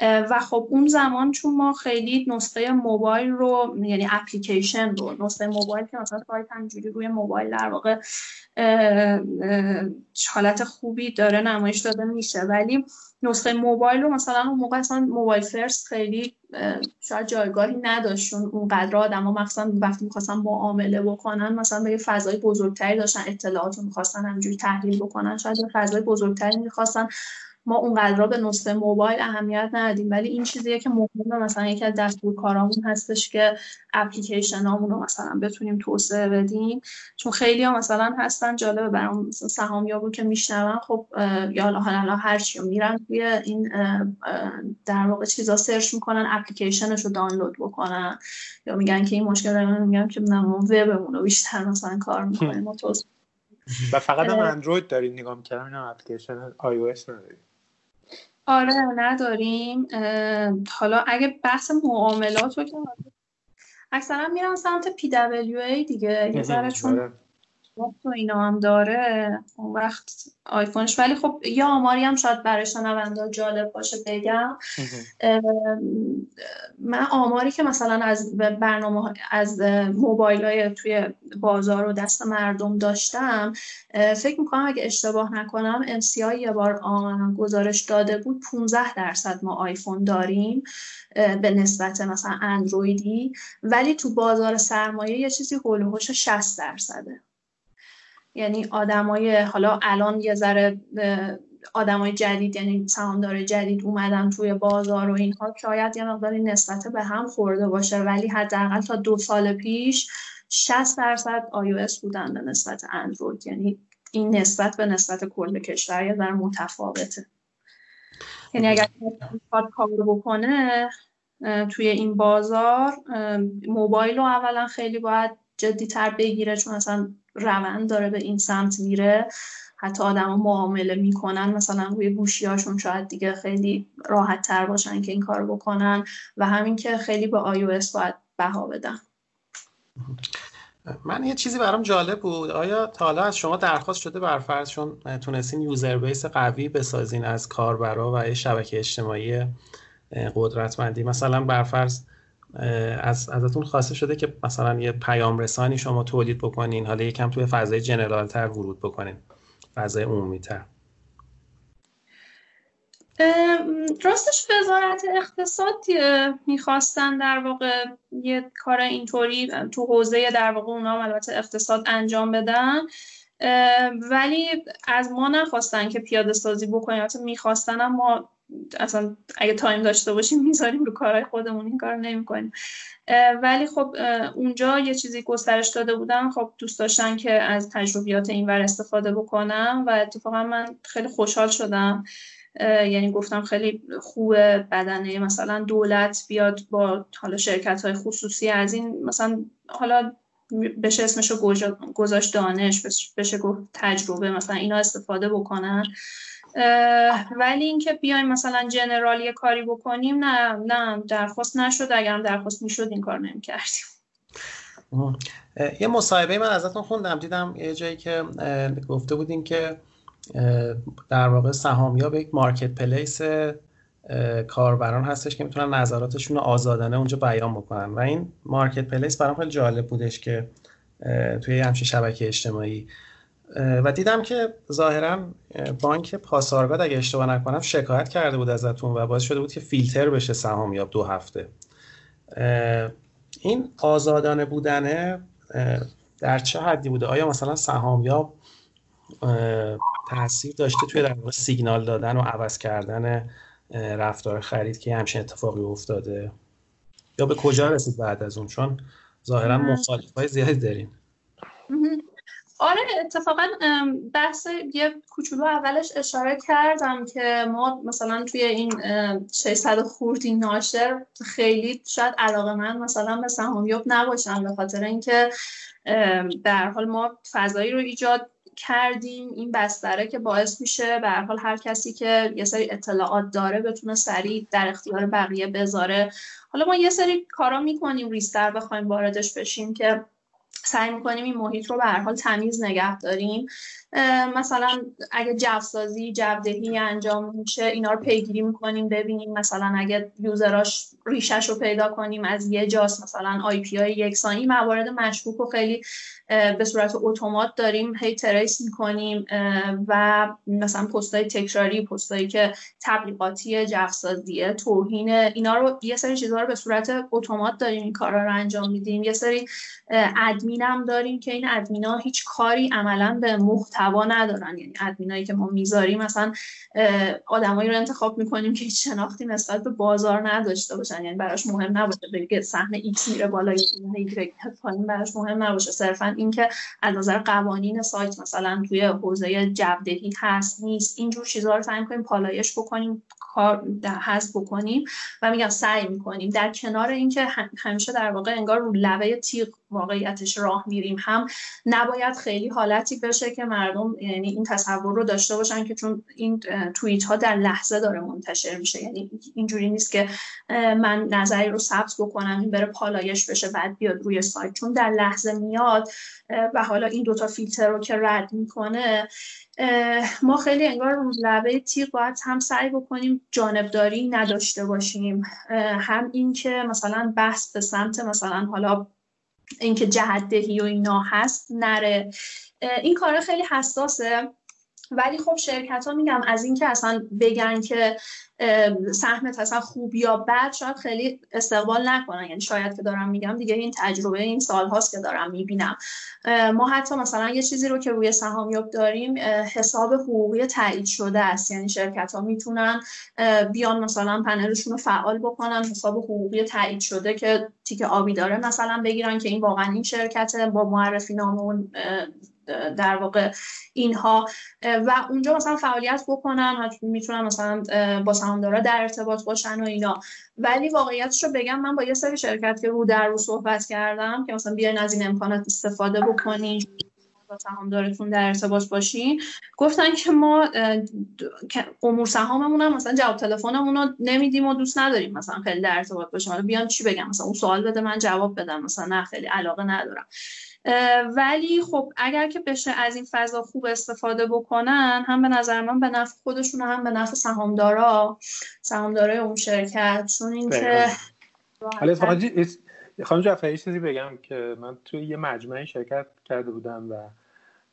و خب اون زمان چون ما خیلی نسخه موبایل رو یعنی اپلیکیشن رو نسخه موبایل که مثلا سایت همینجوری روی موبایل در واقع حالت خوبی داره نمایش داده میشه. ولی نسخه موبایل رو مثلا اون موقع اصلا موبایل فرست خیلی شاید جایگاهی نداشتون اونقدر آدم ها مخصوصا وقتی می‌خواستن معامله بکنن مثلا به یه فضای بزرگتری داشتن اطلاعات رو می‌خواستن همینجوری تحلیل بکنن شاید یه فضای بزرگتری می‌خواستن. ما اونقدر به نسخه موبایل اهمیت ندیم ولی این چیزیه که مهمه مثلا یکی از دستور کارامون هستش که اپلیکیشن رو مثلا بتونیم توسعه بدیم. چون خیلی ها مثلا هستن جالبه برام سهام یابو که میشنون خب یا حالا هر چی میرن توی این در واقع چیزا search می‌کنن اپلیکیشنش رو دانلود بکنن. یا میگن که این مشکل دارن میگن که نه وبمون رو بیشتر مثلا کار می‌کنیم و فقط هم اندروید دارید نگاه می‌کردم اپلیکیشن iOS ندارید. آره نداریم. حالا اگه بحث معاملات رو که اکثرا میرم سمت PWA دیگه یه ذره چون آره. تو اینا هم داره اون وقت آیفونش. ولی خب یه آماری هم شاید برای شنونده جالب باشه بگم. من آماری که مثلا از برنامه از موبایل های توی بازار و دست مردم داشتم فکر می‌کنم اگه اشتباه نکنم MCI یه بار گزارش داده بود 15 درصد ما آیفون داریم به نسبت مثلا اندرویدی. ولی تو بازار سرمایه یه چیزی هلوهوش 60 درصده. یعنی آدمای حالا الان یه ذره آدمای جدید یعنی سهامدار جدید اومدن توی بازار و اینها شاید یه مقداری نسبت به هم خورده باشه. ولی حداقل تا دو سال پیش 60 درصد iOS بودن به نسبت اندروید. یعنی این نسبت به نسبت کل کشور یه ذره متفاوته. یعنی اگر کار بکنه توی این بازار موبایل رو اولا خیلی باید جدیتر بگیره چون اصلا روند داره به این سمت میره. حتی آدم معامله می‌کنن. مثلا روی گوشی هاشون شاید دیگه خیلی راحت تر باشن که این کار بکنن و همین که خیلی به iOS باید بها بدن. من یه چیزی برام جالب بود. آیا تا حالا از شما درخواست شده برفرض چون تونستین یوزر بیس قوی بسازین از کاربرا و یه شبکه اجتماعی قدرتمندی؟ مثلا برفرض از ازتون خواسته شده که مثلا یه پیام رسانی شما تولید بکنین حالا یکم توی فضای جنرال تر ورود بکنین فضای عمومی تر راستش وزارت اقتصاد می‌خواستن در واقع یه کار اینطوری تو حوزه در واقع اونا البته اقتصاد انجام بدن. ولی از ما نخواستن که پیاده سازی بکنیم البته می‌خواستن ما اصلا اگه تایم داشته باشیم می‌ذاریم رو کارهای خودمون این کار نمی‌کنیم. ولی خب اونجا یه چیزی گسترش داده بودن خب دوست داشتن که از تجربیات اینور استفاده بکنم و اتفاقا من خیلی خوشحال شدم. یعنی گفتم خیلی خوب بدنه. مثلا دولت بیاد با حالا شرکت های خصوصی از این مثلا حالا بشه اسمشو گذاشت دانش بشه گفت تجربه مثلا اینا استفاده بکنن. ولی اینکه بیایم مثلا جنرال یه کاری بکنیم نه نه درخواست نشد. اگرم درخواست می‌شد این کار نمی‌کردیم. یه مصاحبه من ازتون خوندم. دیدم یه جایی که گفته بودین که در واقع سهامیاب یک مارکت پلیس کاربران هستش که می‌تونن نظراتشون رو آزادانه اونجا بیان بکنن. و این مارکت پلیس برام خیلی جالب بودش که توی همچین شبکه اجتماعی و دیدم که ظاهرا بانک پاسارگاد اگه اشتباه نکنم شکایت کرده بود ازتون و باعث شده بود که فیلتر بشه سهامیاب دو هفته. این آزادانه بودنه در چه حدی بوده؟ آیا مثلا سهامیاب تاثیر داشته توی در سیگنال دادن و عوض کردن رفتار خرید که همچین اتفاقی افتاده؟ یا به کجا رسید بعد از اون؟ چون ظاهرا مخالف های زیادی داریم آره اتفاقا بحث یه کوچولو اولش اشاره کردم که ما مثلا توی این 600 خوردی ناشر خیلی شاید علاقه من مثلا به سهامیاب نباشم به خاطر اینکه در حال ما فضایی رو ایجاد کردیم. این بستره که باعث میشه به هر حال هر کسی که یه سری اطلاعات داره بتونه سریع در اختیار بقیه بذاره. حالا ما یه سری کارا می‌کنیم ریزتر بخوایم واردش بشیم که سعی می‌کنیم این محیط رو به هر حال تمیز نگه داریم. مثلا اگه جوسازی جودهی انجام میشه اینا رو پیگیری می‌کنیم ببینیم مثلا اگه user اش ریشش رو پیدا کنیم از یه جاست مثلا IP های یکسانی موارد مشکوک رو خیلی به صورت اتومات داریم هی trace می‌کنیم و مثلا پستای تکراری پستایی که تبلیغاتی جوسازیه توهین اینا رو یه سری چیزها رو به صورت اتومات داریم این کارا رو انجام میدیم. یه سری ادمین هم داریم که این ادمینا هیچ کاری عملا به محتوا ندارن. یعنی ادمینایی که ما می‌ذاریم مثلا آدمایی رو انتخاب می‌کنیم که هیچ شناختی نسبت به بازار نداشته باشن. یعنی براش مهم نباشه بگه سهم X میره بالا یا پایین براش مهم نباشه. صرفا اینکه از نظر قوانین سایت مثلا توی حوزه جو دهی هست نیست. اینجور چیزها رو سعی کنیم پالایش بکنیم کار هست بکنیم و میگم سعی می‌کنیم. در کنار اینکه همیشه در واقع انگار رو لبه تیغ واقعیتش راه میریم هم نباید خیلی حالتی بشه که مردم یعنی این تصور رو داشته باشن که چون این توییت ها در لحظه داره منتشر میشه. یعنی اینجوری نیست که من نظری رو ثبت بکنم این بره پالایش بشه بعد بیاد روی سایت. چون در لحظه میاد و حالا این دوتا فیلتر رو که رد می‌کنه ما خیلی انگار رو لبه تیغ باید هم سعی بکنیم جانبداری نداشته باشیم. هم اینکه مثلا بحث به سمت مثلا حالا اینکه جهدهی و اینا هست نره. این کار خیلی حساسه. ولی خب شرکت ها میگم از اینکه اصلا بگن که سهمت اصلا خوب یا بد شاید خیلی استقبال نکنن. یعنی شاید که دارم میگم دیگه این تجربه این سال هاست که دارم می‌بینم. ما حتی مثلا یه چیزی رو که روی سهامیاب داریم حساب حقوقی تایید شده است. یعنی شرکت ها می‌تونن بیان مثلا پنلشون رو فعال بکنن حساب حقوقی تایید شده که تیک آبی داره مثلا بگیرن که این واقعا این شرکت با معرفی نامه در واقع اینها و اونجا مثلا فعالیت بکنن می‌تونن مثلا با سهامدارا در ارتباط باشن و اینا. ولی واقعیتش رو بگم من با یه سری شرکت که رو در رو صحبت کردم که مثلا بیاین از این امکانات استفاده بکنین با سهامدارتون در ارتباط باشین گفتن که ما امور سهاممون هم مثلا جواب تلفنمون رو نمیدیم و دوست نداریم مثلا خیلی در ارتباط باشیم. حالا بیان چی بگم؟ مثلا اون سوال بده من جواب بدم. مثلا نه خیلی علاقه ندارم. ولی خب اگر که بشه از این فضا خوب استفاده بکنن هم به نظر من به نفع خودشون هم به نفع سهامدارا سهامدارای اون شرکت. چون اینکه حالا خانم جعفری چیزی بگم که من توی یه مجمعی شرکت کرده بودم و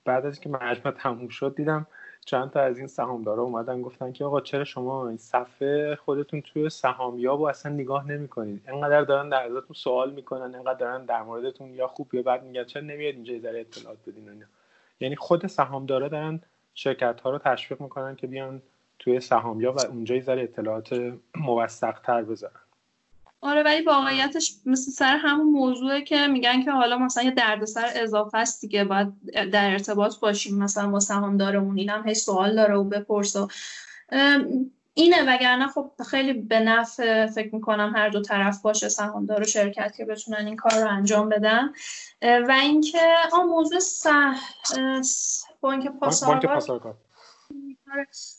بعد از که مجمع تموم شد دیدم چند تا از این سهامدارا اومدن گفتن که آقا چرا شما این صفحه خودتون توی سهامیاب و اصلا نگاه نمی‌کنید؟ انقدر دارن در ازتون سوال می‌کنن انقدر دارن در موردتون یا خوب یا بد میگن چرا نمیاد اینجا اطلاعات بدین اینا؟ یعنی خود سهامدارا دارن شرکت ها رو تشویق می‌کنن که بیان توی سهامیاب و اونجا ذره اطلاعات موثق تر بذارن. آره ولی واقعیتش مثل سر همون موضوعه که میگن که حالا مثلا یه دردسر اضافه است دیگه باید در ارتباط باشیم مثلا با سهامدارمون اینم هی سوال داره و بپرس و اینه وگرنه خب خیلی به نفع فکر می‌کنم هر دو طرف باشه سهامدار و شرکت که بتونن این کار رو انجام بدن و اینکه آ موضوع سه بانک پاسارگاد.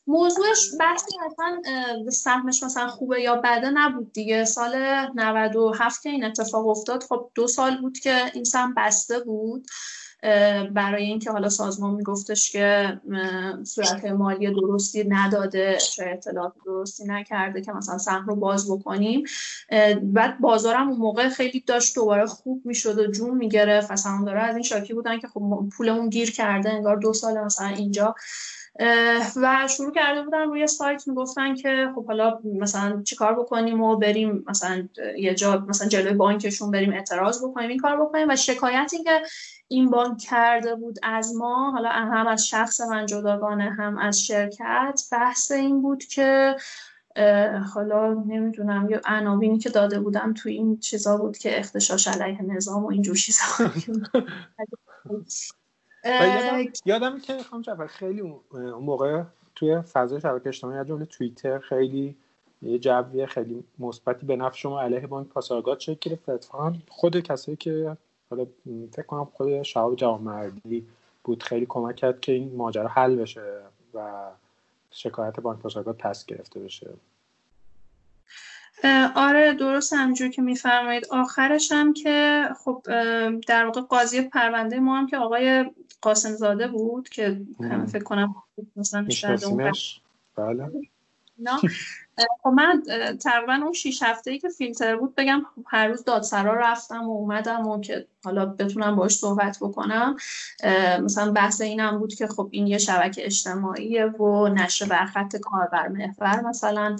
موضوعش بحثی اصلا سهمش مثلا خوبه یا بده نبود دیگه. سال 97 که این اتفاق افتاد خب دو سال بود که این سهم بسته بود. برای اینکه حالا سازمان میگفتش که صورت مالی درستی نداده شاید اطلاعات درستی نکرده که مثلا سهم رو باز بکنیم. بعد بازارم اون موقع خیلی داشت دوباره خوب می‌شد و جون می‌گرفت. و داره از این شاکی بودن که خب پولمون گیر کرده انگار دو سال مثلا اینجا. و شروع کرده بودن روی سایت می‌گفتن که خب حالا مثلا چیکار بکنیم و بریم مثلا یه جا مثلا جلوی بانکشون بریم اعتراض بکنیم این کار بکنیم. و شکایتی که این بانک کرده بود از ما حالا هم از شخص من جداگانه هم از شرکت بحث این بود که حالا نمی‌دونم یا عناوینی که داده بودم تو این چیزا بود که اختشاش علیه نظام و اینجور چیزا. یادم که خانم خیلی اون موقع توی فضای شبکه اجتماعی از جمله توییتر خیلی یه جوی خیلی مثبتی به نفع شما علیه بانک پاسارگاد شکل گرفت. خود کسایی که حالا فکر کنم خود شهاب جوامردی بود خیلی کمک کرد که این ماجرا حل بشه و شکایت بانک پاسارگاد پس گرفته بشه. آره درست همجور که میفرمایید. آخرش هم که خب در واقع قاضی پرونده ما هم که آقای قاسم زاده بود که فکر کنم مثلا بله. خب من تقریبا اون شیش هفته ای که فیلتر بود بگم هر روز دادسرا رفتم و اومدم و که حالا بتونم باش صحبت بکنم. مثلا بحث اینم بود که خب این یه شبکه اجتماعیه و نشر برخط کاربر محور. مثلا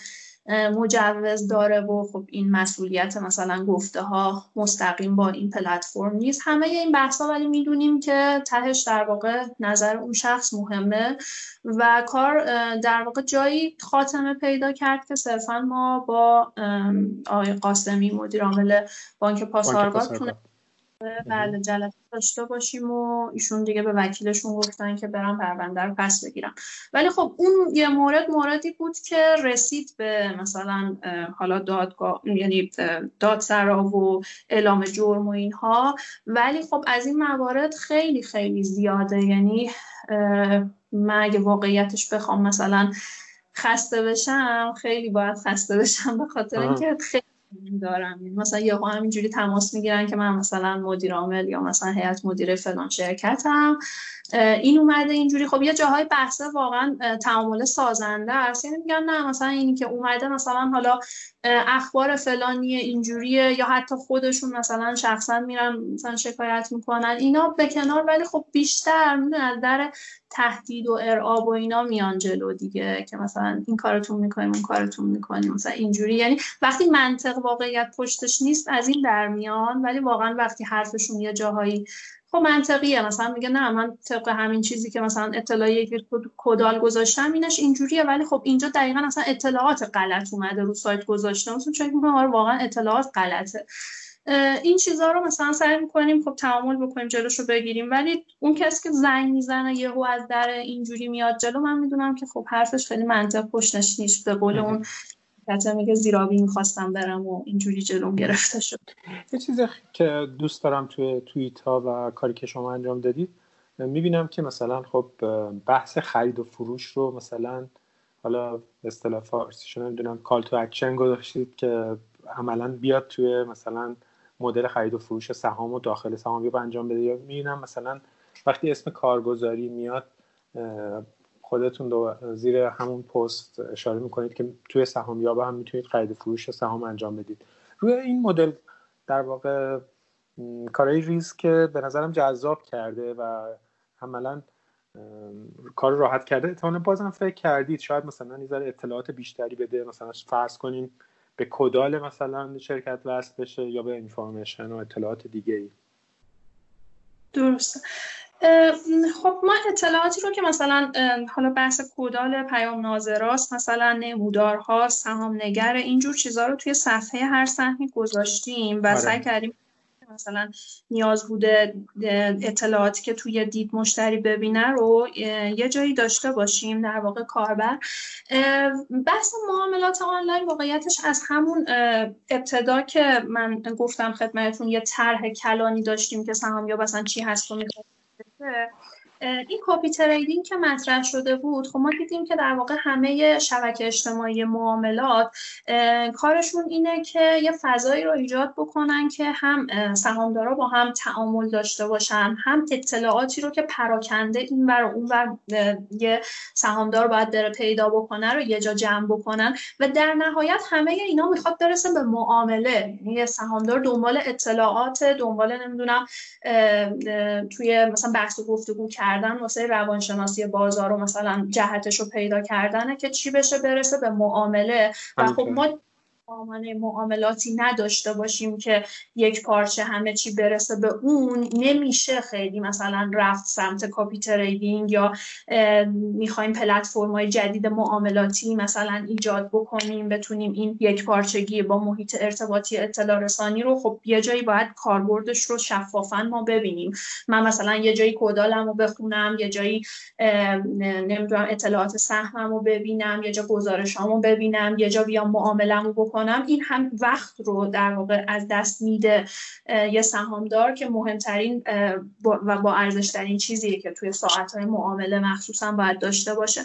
مجوز داره و خب این مسئولیت مثلا گفته ها مستقیم با این پلتفرم نیست. همه این بحث ها ولی می‌دونیم که تهش در واقع نظر اون شخص مهمه و کار در واقع جایی خاتمه پیدا کرد که صرفا ما با آقای قاسمی مدیر عامل بانک پاسارگاد بله جلسه داشته باشیم و ایشون دیگه به وکیلشون گفتن که برم پرونده رو پس بگیرم ولی خب اون یه مورد موردی بود که رسید به مثلا حالا دادگاه یعنی دادسرا و اعلام جرم و اینها. ولی خب از این موارد خیلی خیلی زیاده. یعنی من اگه واقعیتش بخوام مثلا خسته بشم خیلی باید خسته بشم به خاطر اینکه خیلی دارم. یعنی مثلا یهو همینجوری تماس می‌گیرن که من مثلا مدیر عامل یا مثلا هیئت مدیره فلان شرکتم. این اومده اینجوری. خب یه جاهای بحثه واقعا تعامل سازنده است. یعنی میگن نه مثلا اینی که اومده مثلا حالا اخبار فلانیه اینجوریه یا حتی خودشون مثلا شخصا میرن مثلا شکایت می‌کنن اینا به کنار ولی خب بیشتر می‌دونن در تهدید و ارعاب و اینا میان جلو دیگه که مثلا این کارتون می‌کنیم اون کارتون می‌کنیم مثلا اینجوری. یعنی وقتی منطق واقعیت پشتش نیست از این در میان ولی واقعا وقتی حرفشون یه جاهایی خب منطقیه. مثلا میگه نه من طبق همین چیزی که مثلا اطلاعی که کدال گذاشتم اینش اینجوریه. ولی خب اینجا دقیقا اصلا اطلاعات غلط اومده رو سایت گذاشته. مثلا چون میگم آره واقعا اطلاعات غلطه. این چیزها رو مثلا سعی می‌کنیم خب تعامل بکنیم جلوش رو بگیریم. ولی اون کسی که زنگ می‌زنه یهو از در اینجوری میاد جلو من می‌دونم که خب حرفش خیلی منطق پشتش نیست. به قول اون کتا میگه زیرابی می‌خواستم برم و اینجوری جلوم گرفته شد. یه چیزی که دوست دارم توی توییت ها و کاری که شما انجام دادید می‌بینم که مثلا خب بحث خرید و فروش رو مثلا حالا اصطلاح فارسی نمی‌دونم call to action گذاشتید که عملا بیاد توی مثلا مدل خرید و فروش سهام و داخل سهام یا انجام بده. یا می‌بینم مثلا وقتی اسم کارگزاری میاد خودتون دو زیر همون پست اشاره می‌کنید که توی سهام یابه هم می‌تونید خرید فروش سهام انجام بدید. روی این مدل در واقع کارهای ریز که به نظرم جذاب کرده و عملا کار راحت کرده. اتمالا بازم فکر کردید. شاید مثلا یه اطلاعات بیشتری بده. مثلا فرض کنیم به کدال مثلا شرکت وصل بشه یا به اینفارمیشن و اطلاعات دیگه ای درسته. خب ما اطلاعاتی رو که مثلا حالا بحث کودال پیام ناظراست مثلا نمودارها سهام نگر اینجور چیزها رو توی صفحه هر سهمی گذاشتیم و آره. سعی کردیم مثلا نیاز بوده اطلاعاتی که توی دید مشتری ببینه رو یه جایی داشته باشیم در واقع کاربر بحث معاملات آنلاین واقعیتش از همون ابتدا که من گفتم خدمتتون یه طرح کلانی داشتیم که سهام یا مثلا چی هست و می‌خواد این کپی تریدینگ که مطرح شده بود خب ما دیدیم که در واقع همه شبکه اجتماعی معاملات کارشون اینه که یه فضایی رو ایجاد بکنن که هم سهامدارا با هم تعامل داشته باشن هم اطلاعاتی رو که پراکنده این بر اون بر یه سهامدار باید بره پیدا بکنه رو یه جا جمع بکنن و در نهایت همه اینا می‌خواد برسه به معامله. یه سهامدار دنبال اطلاعات دنبال نمی‌دونم توی مثلا بحث گفتگو کردن واسه روانشناسی بازار و مثلا جهتش رو پیدا کردنه که چی بشه برسه به معامله. و خب ما سامانه معاملاتی نداشته باشیم که یک پارچه همه چی برسه به اون نمیشه خیلی مثلا رفت سمت کاپی تریدینگ یا می‌خوایم پلتفرم های جدید معاملاتی مثلا ایجاد بکنیم بتونیم این یک پارچگی با محیط ارتباطی اطلاع رسانی رو خب یه جایی باید کاربردش رو شفافا ما ببینیم. من مثلا یه جایی کدالم رو بخونم یه جایی نمی‌دونم اطلاعات سهمم رو ببینم یه جا گزارشامو ببینم یه جا بیام معاملم رو بکنم این هم وقت رو در واقع از دست میده یه سهامدار که مهمترین و با ارزشترین چیزیه که توی ساعتهای معامله مخصوصا باید داشته باشه.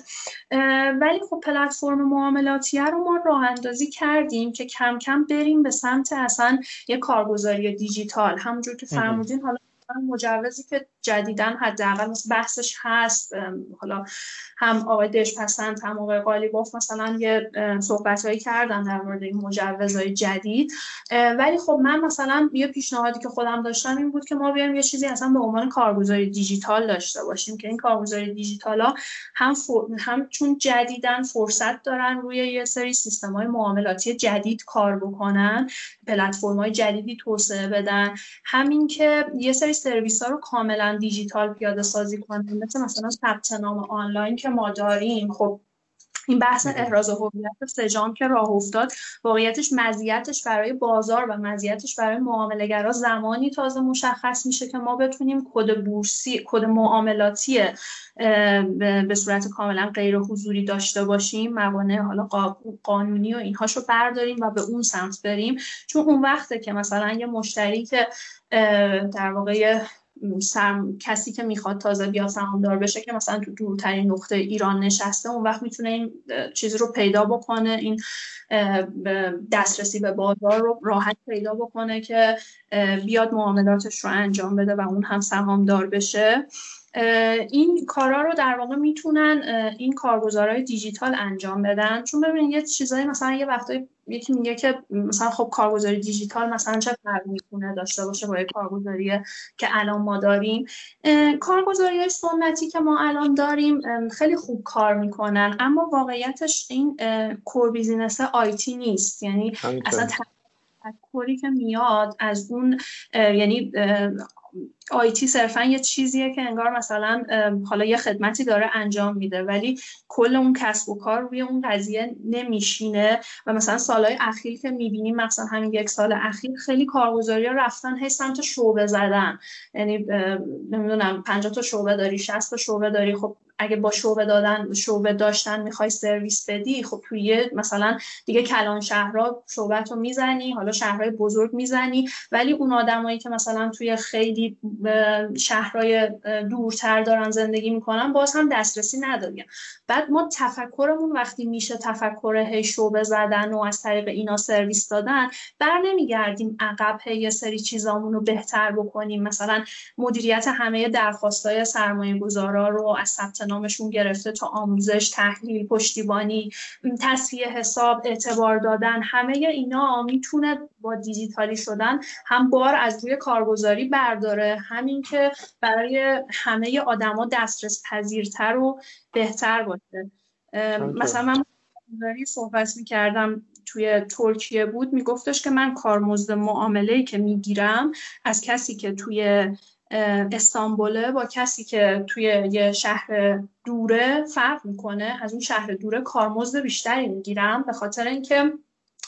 ولی خب پلتفرم معاملاتی رو ما راه اندازی کردیم که کم کم بریم به سمت اصلا یه کارگزاری دیجیتال. همونجور که فرمودین حالا مجوزی که جدیدن حداقل بحثش هست. حالا هم آقای دشپسند هم آقای قالیباف مثلا یه صحبت هایی کردن در مورد این مجوزهای جدید. ولی خب من مثلا یه پیشنهادی که خودم داشتم این بود که ما بیایم یه چیزی اصلا به عنوان کارگزاری دیجیتال داشته باشیم که این کارگزاری دیجیتال ها هم, هم چون جدیدن فرصت دارن روی یه سری سیستم های معاملاتی جدید کار بکنن پلتفرم های جدیدی توسعه بدن. همین که یه سری سرویس ها رو کاملا دیجیتال پیاده سازی کنن مثل مثلا ثبت نام آنلاین که ما داریم. خب این بحث احراز هویت سجام که راه افتاد واقعیتش مزیتش برای بازار و مزیتش برای معاملهگرا زمانی تازه مشخص میشه که ما بتونیم کد بورسی کد معاملاتی به صورت کاملا غیر حضوری داشته باشیم. موانع حالا قانونی و اینهاشو برداریم و به اون سمت بریم. چون اون وقته که مثلا یه مشتری که در واقع سرم... کسی که می‌خواد تازه بیا سهامدار بشه که مثلا تو دورترین نقطه ایران نشسته اون وقت می‌تونه این چیزی رو پیدا بکنه این دسترسی به بازار رو راحت پیدا بکنه که بیاد معاملاتش رو انجام بده و اون هم سهامدار بشه. این کارا رو در واقع می‌تونن این کارگزارهای دیجیتال انجام بدن. چون ببینید یه چیزایی مثلا یه وقتایی یکی میگه که مثلا خب کارگزاری دیجیتال مثلا چه فرقی می‌تونه داشته باشه با کارگزاری که الان ما داریم. کارگزاری سنتی که ما الان داریم خیلی خوب کار می‌کنن. اما واقعیتش این core business IT نیست. یعنی اصلا تفکری که میاد از اون یعنی آیتی صرفا یه چیزیه که انگار مثلا حالا یه خدمتی داره انجام میده ولی کل اون کسب و کار روی اون قضیه نمیشینه و مثلا سالهای اخیر که می‌بینیم مثلا همین یک سال اخیر خیلی کارگزاری رفتن هی سمت شعبه زدن. یعنی نمی‌دونم 50 تا شعبه داری 60 تا شعبه داری خب اگه با شعبه دادن شعبه داشتن می‌خوای سرویس بدی خب توی مثلا دیگه کلان شهرها شعبت رو می‌زنی حالا شهرهای بزرگ می‌زنی ولی اون آدمایی که مثلا توی خیلی شهرهای دورتر دارن زندگی می‌کنن باز هم دسترسی نداریم بعد ما تفکرمون وقتی میشه تفکر هی شعبه زدن و از طریق اینا سرویس دادن بر نمیگردیم عقب یه سری چیزامون رو بهتر بکنیم. مثلا مدیریت همه درخواستای سرمایه گذارا رو از ثبت نامشون گرفته تا آموزش تحلیل پشتیبانی تصفیه حساب اعتبار دادن همه اینا می‌تونه با دیجیتالی شدن هم بار از روی کارگزاری برداره. همین که برای همه آدما دسترس پذیرتر و بهتر باشه. مثلا من صحبت می‌کردم توی ترکیه بود میگفتش که من کارمزد معامله که می‌گیرم از کسی که توی استانبوله با کسی که توی یه شهر دوره فرق می‌کنه از اون شهر دوره کارمزد بیشتری می‌گیرم به خاطر اینکه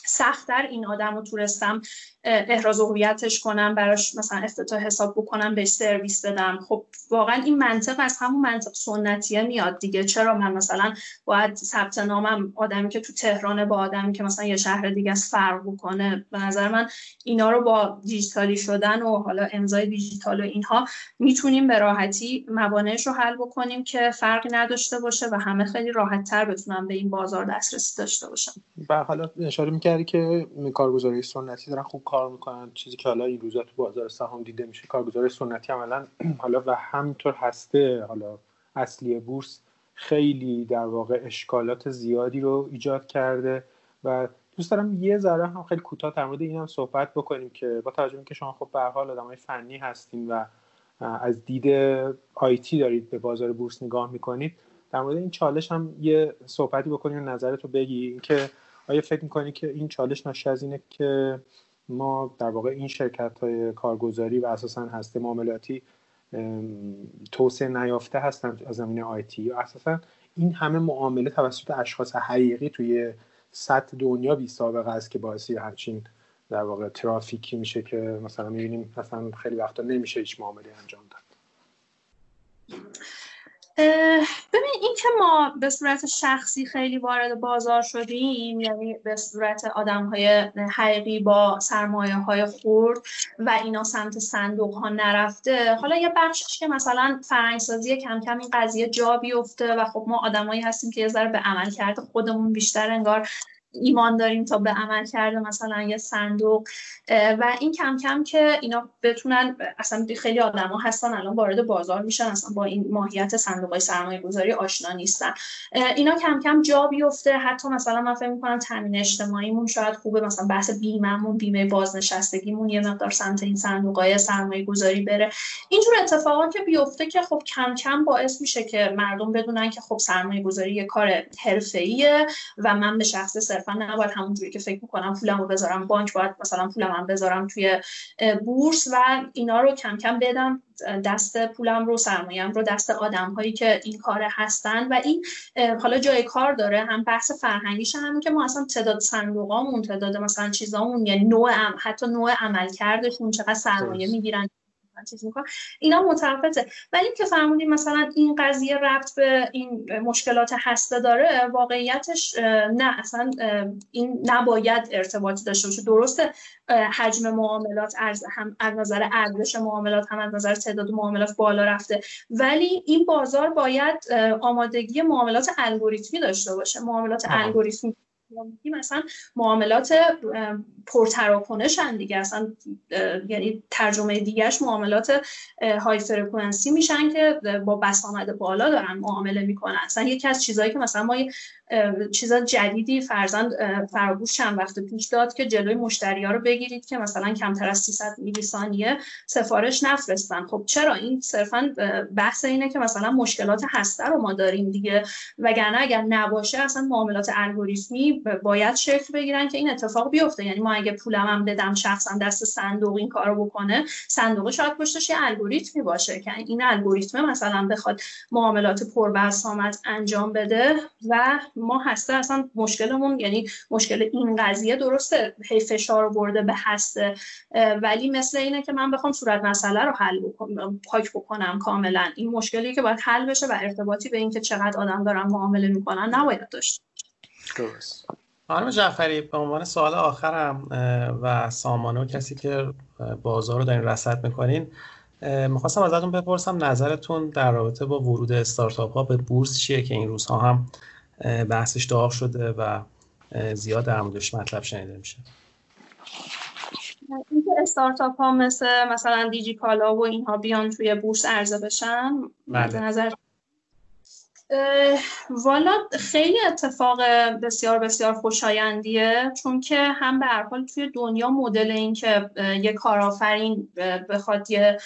سختتر این آدم رو تورستم احراز هویتش کنم براش مثلا افتتاح حساب بکنم بهش سرویس بدم. خب واقعا این منطق از همون منطق سنتیه میاد دیگه. چرا من مثلا باید ثبت نامم آدمی که تو تهرانه با آدمی که مثلا یه شهر دیگه از فرق بکنه؟ به نظر من اینا رو با دیجیتالی شدن و حالا امضای دیجیتال و اینها می‌تونیم به راحتی موانعش رو حل بکنیم که فرقی نداشته باشه و همه خیلی راحت تر بتونن به این بازار دسترسی داشته باشن. و حالا اشاره می‌کردی که کارگزاری سنتی دارن خوب کار می‌کنن چیزی که حالا این روزا تو بازار سهام دیده میشه کارگزار سنتی عملا حالا و همینطور هسته حالا اصلی بورس خیلی در واقع اشکالات زیادی رو ایجاد کرده و دوست دارم یه ذره هم خیلی کوتاه در مورد این هم صحبت بکنیم که با توجه که شما خب به حال آدمای فنی هستین و از دید آیتی دارید به بازار بورس نگاه می‌کنید در مورد این چالش هم یه صحبتی بکنیم نظرتو بگی. که آیا فکر می‌کنی که این چالش ناشی از اینه که ما در واقع این شرکت های کارگزاری و اساسا هسته معاملاتی توسعه نیافته هستن از زمینه آیتی یا اساسا این همه معامله توسط اشخاص حقیقی توی سطح دنیا بی سابقه است که باعثی همچین در واقع ترافیکی میشه که مثلا می‌بینیم مثلا خیلی وقتا نمیشه هیچ معامله انجام داد؟ ببین این که ما به صورت شخصی خیلی وارد بازار شدیم یعنی به صورت آدم های حقیقی با سرمایه های خورد و اینا سمت صندوق ها نرفته حالا یه بخشش که مثلا فرنگسازی کم کم این قضیه جا بیفته و خب ما آدمایی هستیم که یه ذره به عمل کرده خودمون بیشتر انگار ایمان داریم تا به عمل کرده مثلا یه صندوق و این کم کم که اینا بتونن اصلا خیلی آدما هستن الان وارد بازار میشن اصلا با این ماهیت صندوق های سرمایه گذاری آشنا نیستن. اینا کم کم جا بیفته حتی مثلا من فکر می‌کنم تامین اجتماعیمون شاید خوبه مثلا بحث بیمهمون بیمه بازنشستگیمون یه مقدار سمت این صندوق های سرمایه گذاری بره. اینجور اتفاقات که بیفته که خب کم کم باعث میشه که مردم بدونن که خب سرمایه گذاری یه کار حرفه‌ایه و من به شخص صرفا نباید همونجوری که فکر می‌کنم پولم رو بذارم. بانک باید مثلا پولم هم بذارم توی بورس و اینا رو کم کم بدم دست پولم رو سرمایه‌ام رو دست آدم هایی که این کار هستن. و این حالا جای کار داره. هم بحث فرهنگیش هم که ما اصلا تعداد صندوقامون تعداد مثلا چیزامون یعنی نوع حتی نوع عملکردشون چقدر سرمایه می‌گیرن. چیز می‌کنم. اینا متفاوته. ولی که فرمودیم مثلا این قضیه ربط به این مشکلات هسته داره واقعیتش نه اصلا این نباید ارتباطی داشته باشه. درسته حجم معاملات هم از نظر ارزش معاملات هم از نظر تعداد معاملات بالا رفته. ولی این بازار باید آمادگی معاملات الگوریتمی داشته باشه. معاملات الگوریتمی مثلا معاملات پرتراکنشن دیگه. اصلا یعنی ترجمه دیگهش معاملات های فرکانسی میشن که با بسامد بالا دارن معامله می‌کنن. اصلا یکی از چیزهایی که مثلا ما چیزا جدیدی فرزند فرابوش چند وقت پیش داد که جلوی مشتری ها رو بگیرید که مثلا کمتر از 300 میلی ثانیه سفارش نفرستن. خب چرا؟ این صرفا بحث اینه که مثلا مشکلات هسته رو ما داریم دیگه. وگرنه اگر نباشه اصلا معاملات الگوریتمی باید شکل بگیرن که این اتفاق بیفته. یعنی ما اگه پولم هم بدم شخصا دست صندوق این کارو بکنه صندوق شاید پشتش یه الگوریتمی باشه که این الگوریتم مثلا بخواد معاملات پربسامت انجام بده و ما هسته اصلا مشکلمون یعنی مشکل این قضیه درسته هی فشار برده به هسته ولی مثل اینه که من بخوام صورت مسئله رو حل بکنم پاک بکنم کاملا. این مشکلی که باید حل بشه و ارتباطی به اینکه چقدر آدم دارن معامله می‌کنن نباید داشت درست. خانم جعفری به عنوان سوال آخرم و سامانه و کسی که بازار رو دارین رصد می‌کنین می‌خواستم ازتون بپرسم نظرتون در رابطه با ورود استارتاپ ها به بورس چیه که این روزها هم بحثش داغ شده و زیاد در موردش مطلب شنیده میشه اینکه استارتاپ ها مثل مثلا دیجی کالا و اینها بیان توی بورس عرضه بشن بله. نظر والا خیلی اتفاق بسیار بسیار خوشایندیه چون که هم به هر حال توی دنیا مدل این که یه کارآفرین بخواد یه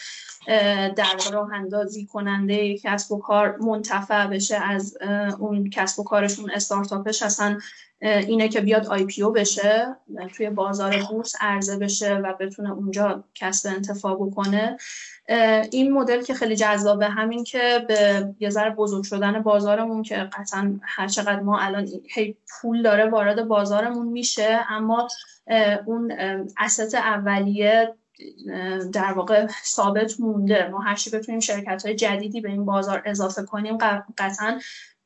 در راه اندازی کننده کسب و کار منتفع بشه از اون کسب و کارشون استارتاپش اصلا اینه که بیاد آی پی او بشه توی بازار بورس عرضه بشه و بتونه اونجا کسب انتفاع بکنه. این مدل که خیلی جذابه همین که به یه ذره بزرگ شدن بازارمون که قطعا هر چقدر ما الان هی پول داره وارد بازارمون میشه اما اون اسست اولیه در واقع ثابت مونده. ما هرچی بتونیم شرکت های جدیدی به این بازار اضافه کنیم قطعا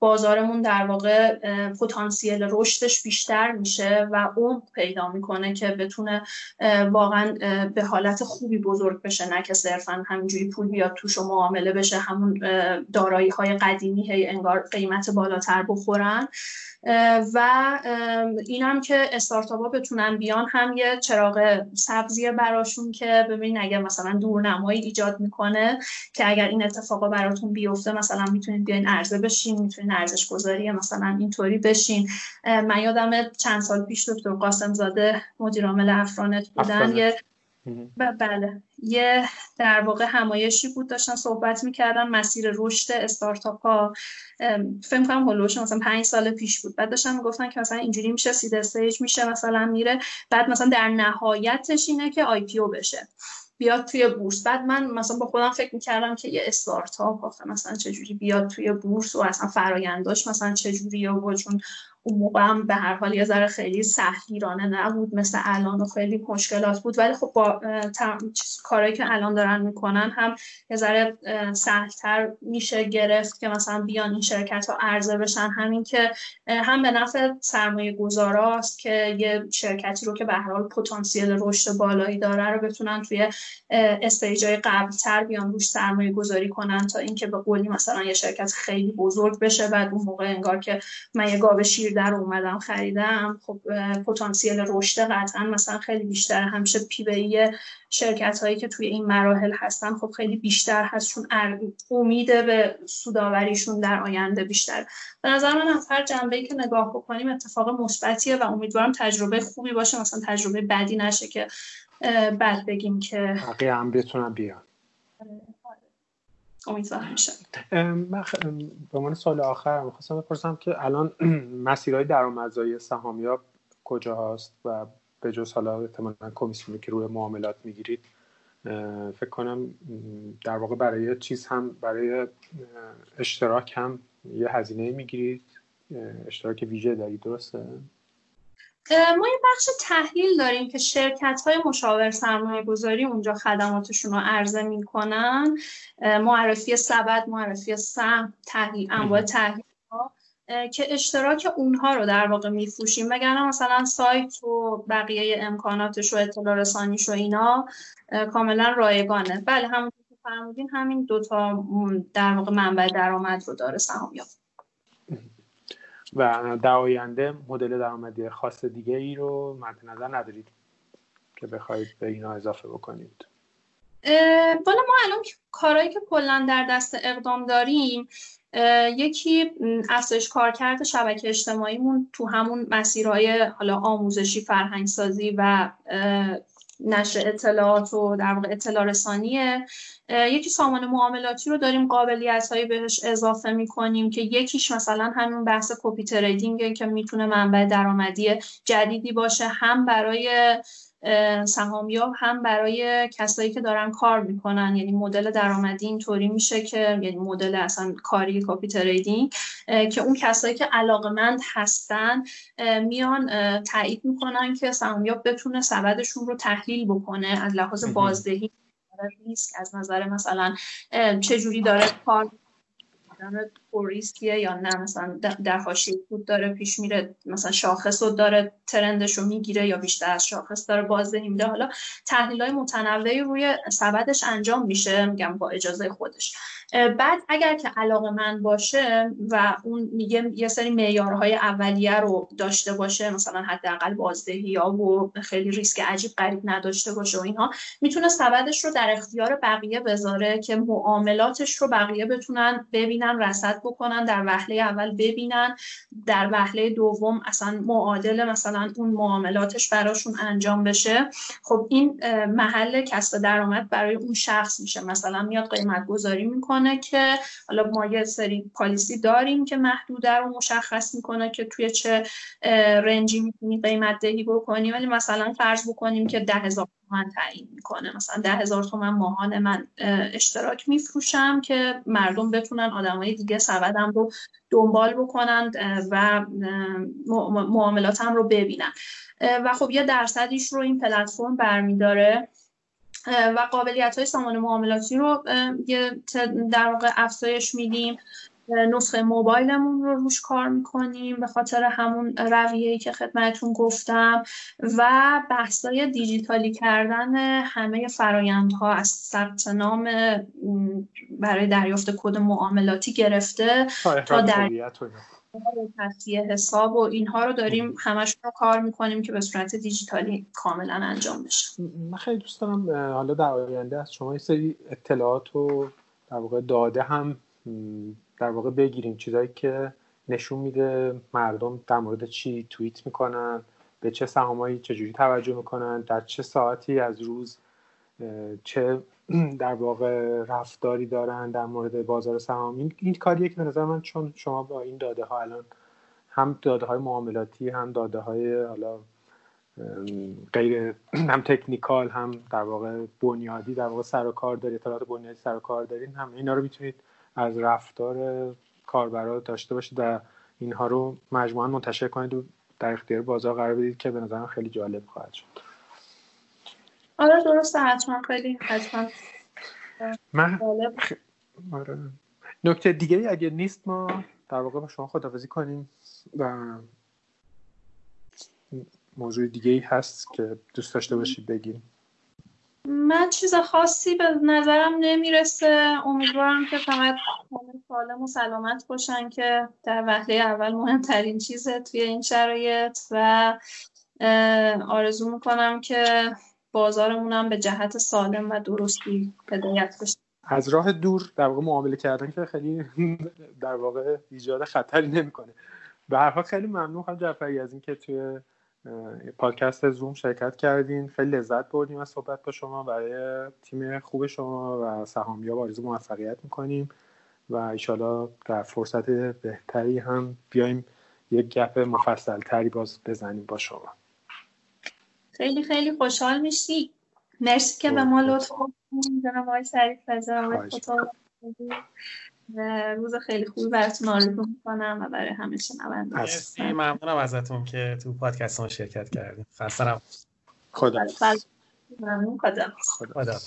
بازارمون در واقع پتانسیل رشدش بیشتر میشه و اون پیدا می‌کنه که بتونه واقعا به حالت خوبی بزرگ بشه. نه که صرفا همینجوری پول بیاد توش و معامله بشه همون دارایی های قدیمی هی انگار قیمت بالاتر بخورن. و اینم که استارتاپ ها بتونن بیان هم یه چراغ سبزیه براشون که ببین اگر مثلا دورنمایی ایجاد می‌کنه که اگر این اتفاقا براتون بیفته مثلا می‌تونید بیاین عرضه بشین می‌تونید ارزش گذاری مثلا اینطوری بشین. من یادم چند سال پیش دکتر قاسم زاده مدیر عامل افرانت. بودن یه بله. یه در واقع همایشی بود. داشتن صحبت می‌کردن. مسیر رشد استارتاپ ها فکر کنم حول و حوش مثلا پنج سال پیش بود. بعد داشتن می‌گفتن که مثلا اینجوری میشه seed stage میشه مثلا میره. بعد مثلا در نهایتش اینه که IPO بشه. بیاد توی بورس. بعد من مثلا با خودم فکر می‌کردم که یه استارتاپ آخه مثلا چجوری بیاد توی بورس و اصلا فراینداش مثلا چجوریه و چون اون موقع هم به هر حال یه ذره خیلی سهلگیرانه نبود مثل الان و خیلی مشکلات بود. ولی خب با کارهایی که الان دارن می‌کنن هم یه ذره سهلتر میشه گرفت که مثلا بیان این شرکت ها عرضه بشن. همین که هم به نفع سرمایه گذاراست که یه شرکتی رو که به هر حال پتانسیل رشد بالایی داره رو بتونن توی استیجای قبلتر بیان روش سرمایه گذاری کنن تا اینکه به قولی مثلا یه شرکت خیلی بزرگ بشه. بعد اون موقع انگار که من یه گاو شیر در اومدم خریدم. خب پتانسیل رشد قطعا مثلا خیلی بیشتر همیشه پی شرکت هایی که توی این مراحل هستن خب خیلی بیشتر هست چون امید به سوداوریشون در آینده بیشتر. به نظر من از هر جنبه ای که نگاه بکنیم اتفاق مثبتیه و امیدوارم تجربه خوبی باشه. مثلا تجربه بدی نشه که بعد بگیم که بقیه هم بتونن بیان. امیدوارم من به سال آخر می‌خواستم بپرسم که الان مسیرهای درآمدزایی سهامیاب کجا هست و به جز حالا احتمالا کمیسیونی که روی معاملات می‌گیرید فکر کنم در واقع برای چیز هم برای اشتراک هم یه هزینه می‌گیرید. اشتراک ویژه دارید درسته؟ ما یه بخش تحلیل داریم که شرکت های مشاور سرمایه گذاری اونجا خدماتشون رو عرضه می‌کنن. معرفی سبد معرفی سهم تحلیل انواع تحلیل ها که اشتراک اونها رو در واقع میفروشیم. وگرنه مثلا سایت و بقیه امکاناتش و اطلاع رسانیش و اینا کاملا رایگانه. بله همونطور که فرمودین همین دوتا در واقع منبع درآمد رو داره سهامیاب. و در آینده مدل درآمدی خاص دیگه ای رو مد نظر ندارید که بخواید به اینا اضافه بکنید. بالا ما الان کارهایی که کلا در دست اقدام داریم یکی افزایش کارکرد شبکه اجتماعیمون تو همون مسیرهای حالا آموزشی فرهنگسازی و نشر اطلاعات و در واقع اطلاع رسانیه. یکی سامان معاملاتی رو داریم قابلیت هایی بهش اضافه می‌کنیم که یکیش مثلا همین بحث کپی تریدینگه که می‌تونه منبع درآمدی جدیدی باشه هم برای سهامیاب هم برای کسایی که دارن کار می‌کنن یعنی مدل درآمدی اینطوری میشه که یعنی مدل اصلا کاری copy trading که اون کسایی که علاقمند هستن میان تایید می‌کنن که سهامیاب بتونه سبدشون رو تحلیل بکنه از لحاظ بازدهی ریسک از نظر مثلا چجوری داره کار ریسکیه یا نه؟ مثلا در حاشیه بود داره پیش میره مثلا شاخص رو داره trend ش رو می‌گیره یا بیشتر از شاخص داره بازدهی میده حالا تحلیل های متنوعی روی سبدش انجام میشه میگم با اجازه خودش. بعد اگر که علاقه من باشه و اون میگه یه سری معیارهای اولیه رو داشته باشه مثلا حداقل بازدهی یا و خیلی ریسک عجیب غریب نداشته باشه و اینها می‌تونه سبدش رو در اختیار بقیه بذاره که معاملاتش رو بقیه بتونن ببینن رصد بکنن در وهله اول ببینن. در وهله دوم اصلا معادل مثلا اون معاملاتش براشون انجام بشه. خب این محل کسب درآمد برای اون شخص میشه. مثلا میاد قیمت گذاری می‌کنه که حالا ما یه سری پالیسی داریم که محدوده رو مشخص می‌کنه که توی چه رنجی می‌تونی قیمت دهی بکنی. ولی مثلا فرض بکنیم که ده هزار تومن تعیین می‌کنه. مثلا ده هزار تومن ماهانه من اشتراک میفروشم که مردم بتونن آدمای دیگه سبدم رو دنبال بکنن و معاملاتم رو ببینن. و خب یه درصدیش رو این پلتفرم برمیداره. و قابلیت های سامان معاملاتی رو در واقع افزایش میدیم. نسخه موبایلمون رو روش کار می‌کنیم به خاطر همون رویه‌ای که خدمتون گفتم و بحثای دیجیتالی کردن همه فرایندها از ثبت نام برای دریافت کد معاملاتی گرفته تا در تصفیه حساب و اینها رو داریم همشون رو کار می‌کنیم که به صورت دیجیتالی کاملا انجام بشه. من خیلی دوست دارم حالا در آینده از شما یه سری اطلاعات و در واقع داده هم در واقع بگیریم چیزایی که نشون میده مردم در مورد چی توییت می‌کنن به چه سهامایی چجوری توجه می‌کنن در چه ساعتی از روز چه در واقع رفتاری دارن در مورد بازار سهام این, این کاریه که به نظر من چون شما با این داده ها الان هم داده های معاملاتی هم داده های حالا غیر هم تکنیکال هم در واقع بنیادی در واقع سر و کار دارید اطلاعات بنیادی سر و کار دارین هم اینا رو می‌تونید از رفتار کاربرا داشته باشید و اینها رو مجموعا منتشر کنید و در اختیار بازار قرار بدید که به نظرم خیلی جالب خواهد شد. آره درسته. حتما خیلی حتما. من آره. نکته دیگه اگه نیست ما در واقع با شما خدافزی کنیم و موضوع دیگه ای هست که دوست داشته باشید بگیم. من چیز خاصی به نظرم نمی‌رسه. امیدوارم که فقط سالم و سلامت باشن که در وهله اول مهمترین چیزه توی این شرایط و آرزو می‌کنم که بازارمونم به جهت سالم و درستی هدایت بشه. از راه دور در واقع معامله کردن که خیلی در واقع ایجاد خطری نمی‌کنه. به هر حال خیلی ممنون خانم جعفری از اینکه توی پادکست زوم شرکت کردین. خیلی لذت بردیم از صحبت با شما. برای تیم خوب شما و سهامیا آرزو موفقیت می‌کنیم و ایشالا در فرصت بهتری هم بیایم یک گپ مفصل تری باز بزنیم با شما. خیلی خیلی خوشحال میشی. مرسی که به ما لطف جناب آقای شریف روز خیلی خوبی براتون آرزو می‌کنم و برای همه شنونده. مرسی. ممنونم ازتون که تو پادکست ما شرکت کردیم خسته خدا ممنون. خدا خدا